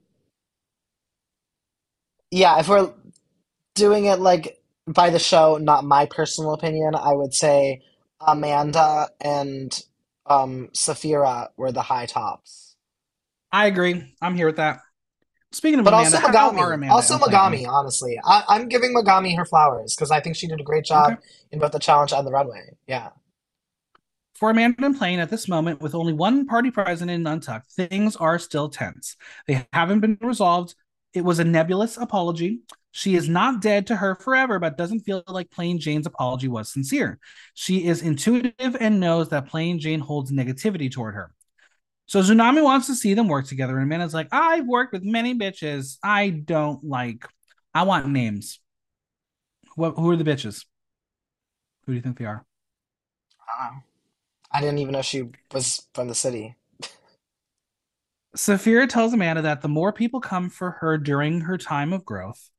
yeah, if we're doing it like by the show, not my personal opinion, I would say Amanda and um Sapphira were the high tops. I agree. I'm here with that. Speaking of But Amanda, also Megami. Amanda Also? Megami, honestly. I, I'm giving Megami her flowers because I think she did a great job Okay. in both the challenge and the runway. Yeah. For Amanda and Plane, at this moment, with only one party present in Untucked, things are still tense. They haven't been resolved. It was a nebulous apology. She is not dead to her forever, but doesn't feel like Plane Jane's apology was sincere. She is intuitive and knows that Plane Jane holds negativity toward her. So Xunami wants to see them work together, and Amanda's like, I've worked with many bitches. I don't like. I want names. What? Who are the bitches? Who do you think they are? I. I didn't even know she was from the city. Sapphira tells Amanda that the more people come for her during her time of growth,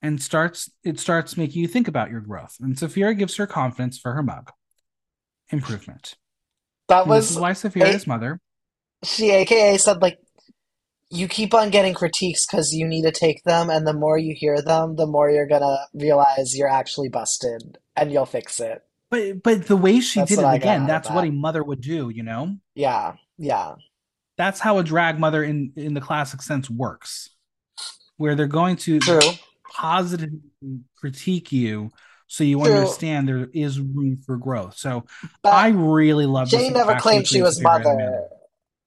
and starts it starts making you think about your growth. And Sapphira gives her confidence for her mug. Improvement. That And this is was why Sapphira's a- mother. she AKA said like you keep on getting critiques because you need to take them and the more you hear them the more you're gonna realize you're actually busted and you'll fix it But but the way she That's did it what again, that's what that. a mother would do, you know? yeah yeah That's how a drag mother in in the classic sense works. Where they're going to true positively critique you so you True. understand there is room for growth. So but I really love this Jane never claimed she was Amanda.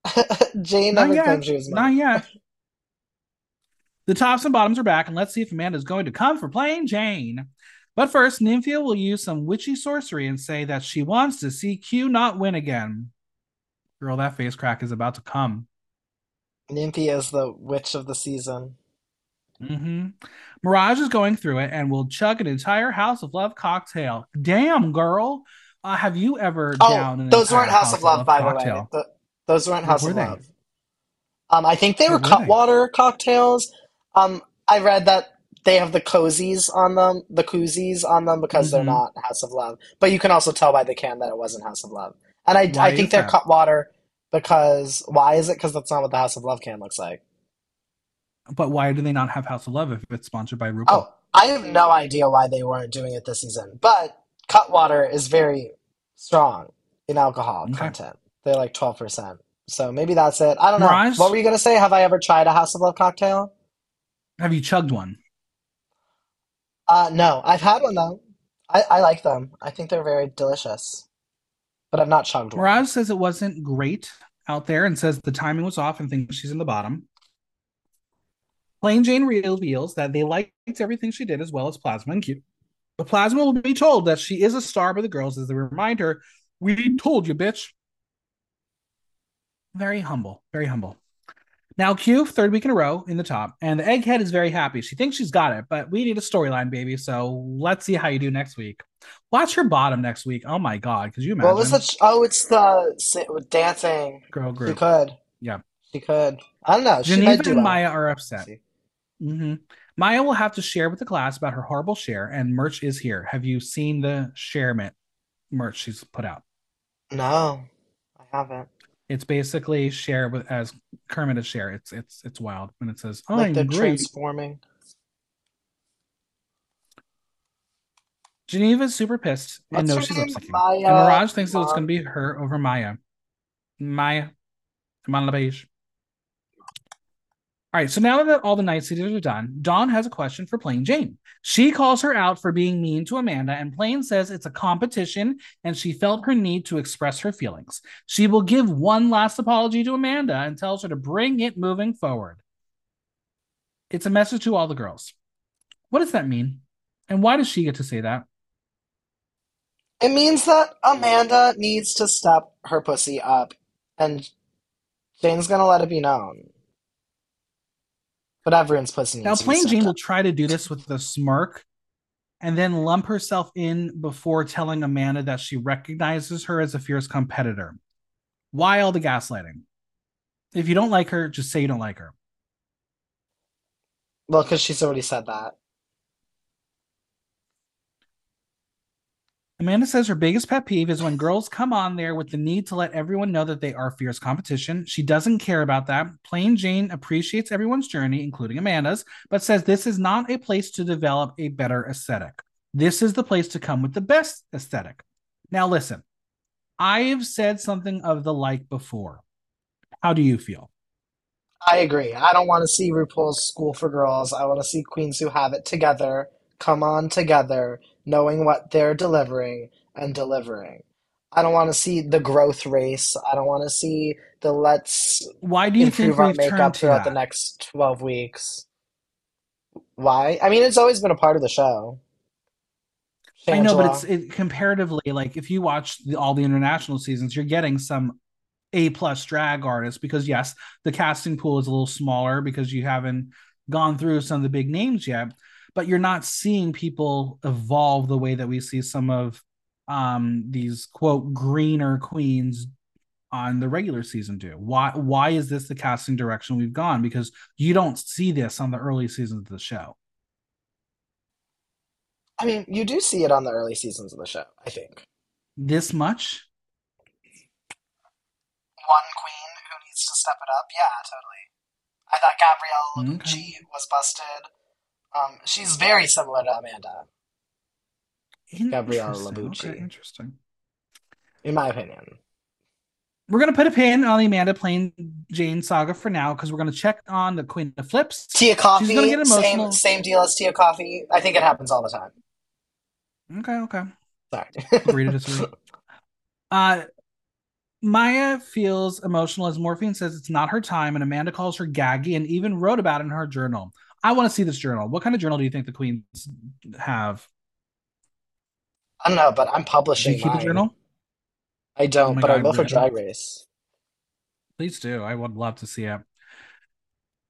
mother Jane never yet. claimed she was Not yet. The tops and bottoms are back, and let's see if Amanda's going to come for Plane Jane. But first, Nymphia will use some witchy sorcery and say that she wants to see Q not win again. Girl, that face crack is about to come. Nymphia is the witch of the season. Mm-hmm. Mirage is going through it and will chug an entire House of Love cocktail. Damn, girl. Uh, have you ever Oh, those weren't House of Love, by the way. cocktail? Th- those weren't House were of they? Love. Um, I think they were were they? Cutwater cocktails. Um, I read that they have the cozies on them, the koozies on them because they're Mhm. not House of Love. But you can also tell by the can that it wasn't House of Love. And I, Why I think they're that? Cutwater because why is it? Because that's not what the House of Love can looks like. But why do they not have House of Love if it's sponsored by RuPaul? Oh, I have no idea why they weren't doing it this season. But Cutwater is very strong in alcohol Okay. content. They're like 12%. So maybe that's it. I don't know. Mirage? What were you going to say? Have I ever tried a House of Love cocktail? Have you chugged one? Uh, no, I've had one though. I, I like them. I think they're very delicious. But I've not chugged one. Mirage says it wasn't great out there and says the timing was off and thinks she's in the bottom. Plane Jane reveals that they liked everything she did as well as Plasma and Q. But Plasma will be told that she is a star by the girls as they remind her, We told you, bitch. Very humble, very humble. Now, Q, third week in a row in the top, and the egghead is very happy. She thinks she's got it, but we need a storyline, baby. So let's see how you do next week. Watch her bottom next week. Oh my god, because you imagine? What was it? Oh, it's the with dancing. girl group. She could. Yeah. She could. I don't know. She Geneva do and. Mhi'ya are upset. hmm Mhi'ya will have to share with the class about her horrible Cher, and merch is here. Have you seen the Cher merch she's put out? No, I haven't. It's basically Cher with as Kermit is Cher. It's it's it's wild when it says oh, Like I'm they're great. transforming. Geneva's super pissed and knows she's name? lip syncing. Mhi'ya and Mirage thinks that it's going to be her over Mhi'ya. Mhi'ya. Come on, Le'Paige. All right, so now that all the night seaters are done, Dawn has a question for Plane Jane. She calls her out for being mean to Amanda, and Plane says it's a competition and she felt her need to express her feelings. She will give one last apology to Amanda and tells her to bring it moving forward. It's a message to all the girls. What does that mean? And why does she get to say that? It means that Amanda needs to step her pussy up, and Jane's gonna let it be known. But everyone's pussy Now, Plane Jane will try to do this with a smirk and then lump herself in before telling Amanda that she recognizes her as a fierce competitor. Why all the gaslighting? If you don't like her, just say you don't like her. Well, because she's already said that. Amanda says her biggest pet peeve is when girls come on there with the need to let everyone know that they are fierce competition. She doesn't care about that. Plane Jane appreciates everyone's journey, including Amanda's, but says this is not a place to develop a better aesthetic. This is the place to come with the best aesthetic. Now, listen, I've said something of the like before. How do you feel? I agree. I don't want to see RuPaul's School for Girls. I want to see Queens who have it together, come on together, knowing what they're delivering and delivering. I don't want to see the growth race. I don't want to see the let's Why do you think improve our we've turned makeup throughout the next 12 weeks. Why? I mean, it's always been a part of the show. I know, but it's it, comparatively like if you watch the, all the international seasons, you're getting some A plus drag artists because yes, the casting pool is a little smaller because you haven't gone through some of the big names yet, but you're not seeing people evolve the way that we see some of um these quote greener queens on the regular season do. Why why is this the casting direction we've gone? Because you don't see this on the early seasons of the show. I mean, you do see it on the early seasons of the show, I think. This much? One queen who needs to step it up. Yeah, totally. I thought Gabrielle Okay. Lucci was busted. Um, she's very similar to Amanda, Gabrielle Interesting. Labucci. Okay, interesting. in my opinion. We're gonna put a pin on the Amanda Plane Jane saga for now because we're gonna check on the Queen of Flips. Tia Kofi, She's gonna get emotional. same same deal as Tia Kofi. I think it happens all the time. Okay, okay. Sorry. Agree to disagree. Uh, Maya feels emotional as Morphine says it's not her time, and Amanda calls her gaggy and even wrote about it in her journal. I want to see this journal. What kind of journal do you think the queens have? I don't know, but I'm Do you publishing keep a journal? I Oh don't, my but I god, will for? Drag Race. Please do. I would love to see it.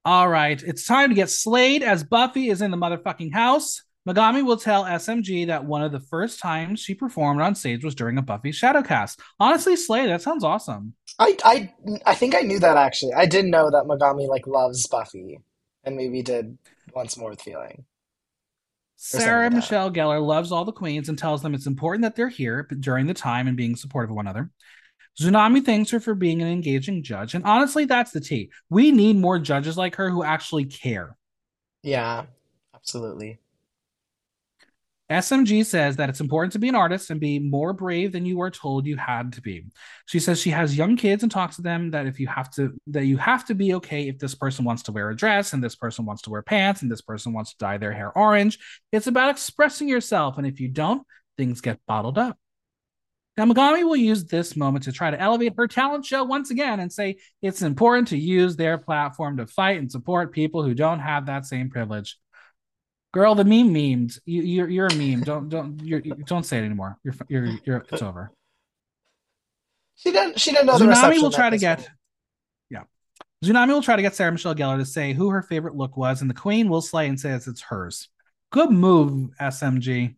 All right, it's time to get slayed as Buffy is in the motherfucking house. Megami will tell SMG that one of the first times she performed on stage was during a Buffy Shadowcast. Honestly, Slay, that sounds awesome. I I I think I knew that actually. I didn't know that Megami like loves Buffy, and maybe did once more with feeling Sarah like. Michelle Gellar loves all the queens and tells them it's important that they're here during the time and being supportive of one another. Xunami thanks her for being an engaging judge, and honestly, that's the tea. We need more judges like her who actually care. Yeah, absolutely. SMG says that it's important to be an artist and be more brave than you were told you had to be. She says she has young kids and talks to them that if you have to that you have to be okay if this person wants to wear a dress and this person wants to wear pants and this person wants to dye their hair orange. It's about expressing yourself and if you don't, things get bottled up. Now, Megami will use this moment to try to elevate her talent show once again and say it's important to use their platform to fight and support people who don't have that same privilege. Girl, the meme memed. You, you're you're a meme. Don't don't you're, you don't say it anymore. You're you're you're it's over. She didn't she didn't know the Xunami will try to get point. yeah. Xunami will try to get Sarah Michelle Gellar to say who her favorite look was, and the Queen will slay and says it's hers. Good move, SMG.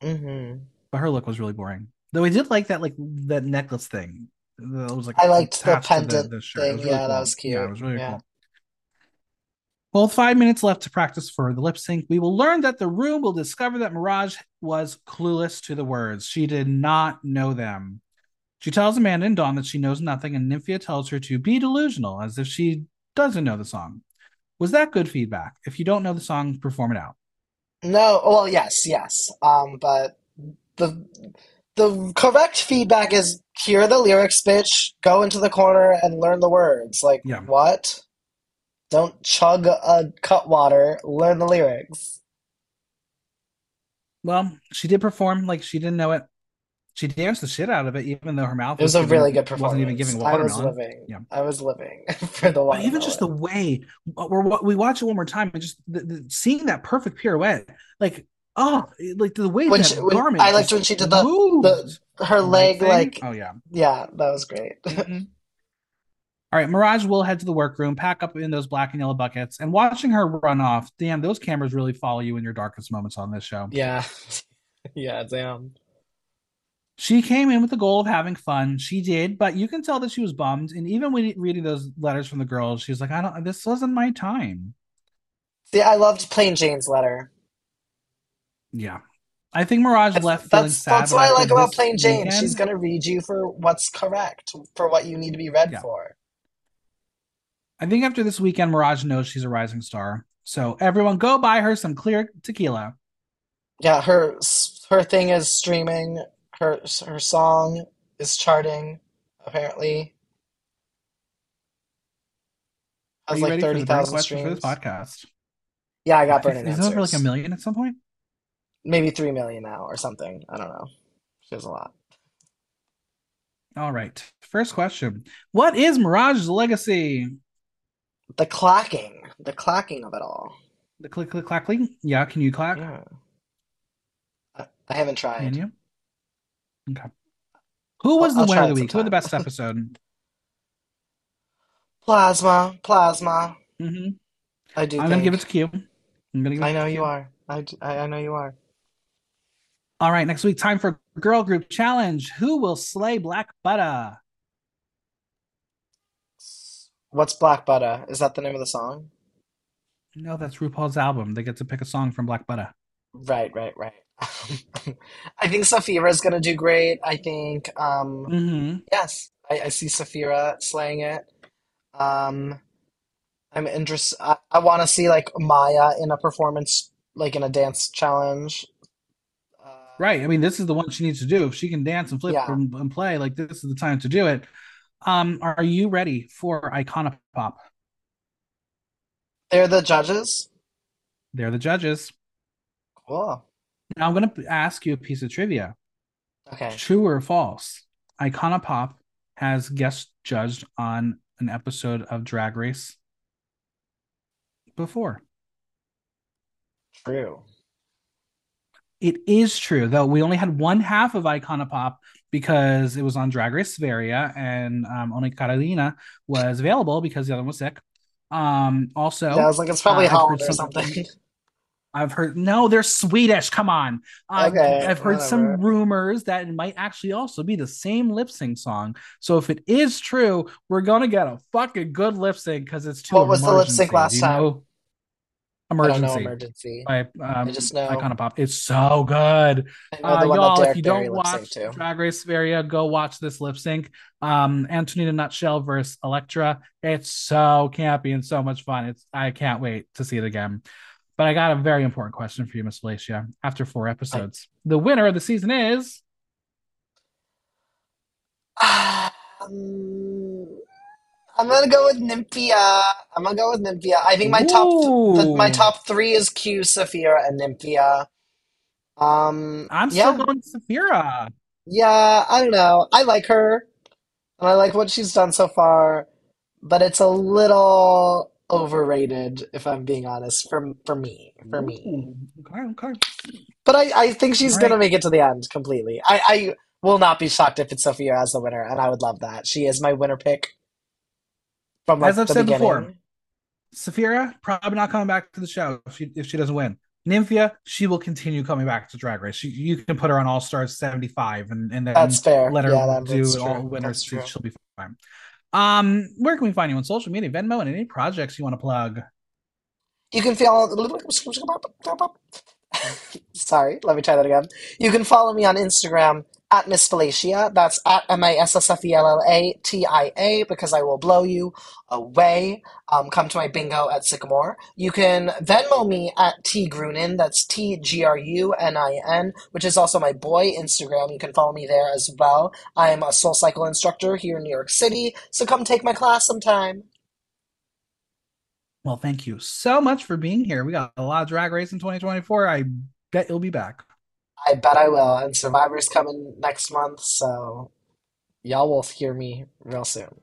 hmm But her look was really boring. Though I did like that like that necklace thing that was like I liked the the, pendant the shirt. Thing. really Yeah, that cool. was Yeah, it cute. was really Yeah. cool. Well, five minutes left to practice for the lip sync, we will learn that the room will discover that Mirage was clueless to the words. She did not know them. She tells Amanda and Dawn that she knows nothing, and Nymphia tells her to be delusional as if she doesn't know the song. Was that good feedback? If you don't know the song, perform it out. No, well, yes, yes. Um, but the the correct feedback is hear the lyrics, bitch, go into the corner and learn the words. Like, Yeah. what? Don't chug a cut water, learn the lyrics. Well, she did perform like she didn't know it. She danced the shit out of it, even though her mouth It was a giving- really good performance. wasn't even giving I was watermelon. living. Yeah. I was living for the But even just the way we're we watch it one more time and just the, the, seeing that perfect pirouette, like oh, like the way When that she, when I liked when she did the the her leg thing. like oh yeah. yeah, that was great. Mhm. All right, Mirage will head to the workroom, pack up in those black and yellow buckets, and watching her run off. Damn, those cameras really follow you in your darkest moments on this show. Yeah. Yeah, damn. She came in with the goal of having fun. She did, but you can tell that she was bummed. And even when reading those letters from the girls, she was like, "I don't. This wasn't my time." See, I loved Plane Jane's letter. Yeah, I think Mirage That's left feeling that's sad. that's what I like about this Plain Jane. She's gonna read you for what's correct, for what you need to be read Yeah. for. I think after this weekend, Mirage knows she's a rising star. So everyone, go buy her some clear tequila. Yeah, her her thing is streaming. Her her song is charting, apparently. Are Has like ready for the thirty burn for this streams. podcast? Yeah, I got burning Is it over like a million at some point? Maybe three million now or something. I don't know. She has a lot. All right. First question: What is Mirage's legacy? The clacking, the clacking of it all. The click, click, clackling. Yeah, can you clack? Yeah. I, I haven't tried. Can you? Okay. Who was the winner of the week? Who had the best episode? Plasma, plasma. hmm I do I'm gonna give it to Q. I'm gonna give it I know Q. you are. I know you are. All right, next week, time for girl group challenge. Who will slay Black Butter? What's Black Butter? Is that the name of the song? No, that's RuPaul's album. They get to pick a song from Black Butter. Right, right, right. I think Sapphira is gonna do great. I think, um, hmm yes, I, I see Sapphira slaying it. Um, I'm interested. I, I want to see like Mhi'ya in a performance, like in a dance challenge. Uh, Right. I mean, this is the one she needs to do. If she can dance and flip yeah, and, and play, like this is the time to do it. Um, are you ready for Icona Pop? they're the judges. They're the judges. Cool. Now I'm going to ask you a piece of trivia. Okay. True or false? Icona Pop has guest judged on an episode of Drag Race before. True. It is true, though we only had one half of Icona Pop because it was on Drag Race Sverige and um, only Carolina was available because the other one was sick. Um, also, Yeah, I was like, it's probably uh, Holland or something-. I've heard no, they're Swedish. Come on. Uh, Okay, I've heard some rumors that it might actually also be the same lip sync song. So if it is true, we're gonna get a fucking good lip sync because it's too. What was the lip sync last time? I don't know Emergency emergency. by um, I just know- Icona Pop. It's so good. I Uh, y'all, if you Barry don't watch. Drag Race Sverige, go watch this lip sync. Um, Antonina Nutshell versus Elecktra. It's so campy and so much fun. It's I can't wait to see it again. But I got a very important question for you, Miss Fellatia. After four episodes, the winner of the season is Um, I'm gonna go with Nymphia. I'm gonna go with Nymphia. I think my top th- my top three is Q, Sapphira, and Nymphia. Um, I'm yeah, still going Sapphira. yeah. I don't know. I like her, and I like what she's done so far, but it's a little overrated, if I'm being honest. For for me, for me. Ooh, okay, okay. But I, I think she's All gonna right. make it to the end completely. I, I will not be shocked if it's Sapphira as the winner, and I would love that. She is my winner pick from like As I've the said beginning. before, Sapphira probably not coming back to the show if she if she doesn't win. Nymphia, she will continue coming back to Drag Race. She, you can put her on All Stars 75 and, and then That's fair. let her Yeah, that- do that's all winners. She, she'll be fine. Um, where can we find you on social media, Venmo, and any projects you want to plug? You can feel. Sorry, let me try that again. You can follow me on Instagram at Miss Fellatia. That's at M I S S F E L L A T I A because I will blow you away. Um, come to my bingo at Sycamore. You can Venmo me at T Grunin. That's T G R U N I N, which is also my boy Instagram. You can follow me there as well. I am a Soul Cycle instructor here in New York City, so come take my class sometime. Well, thank you so much for being here. We got a lot of Drag Race in 2024. I bet you'll be back. I bet I will. And Survivor's coming next month, so y'all will hear me real soon.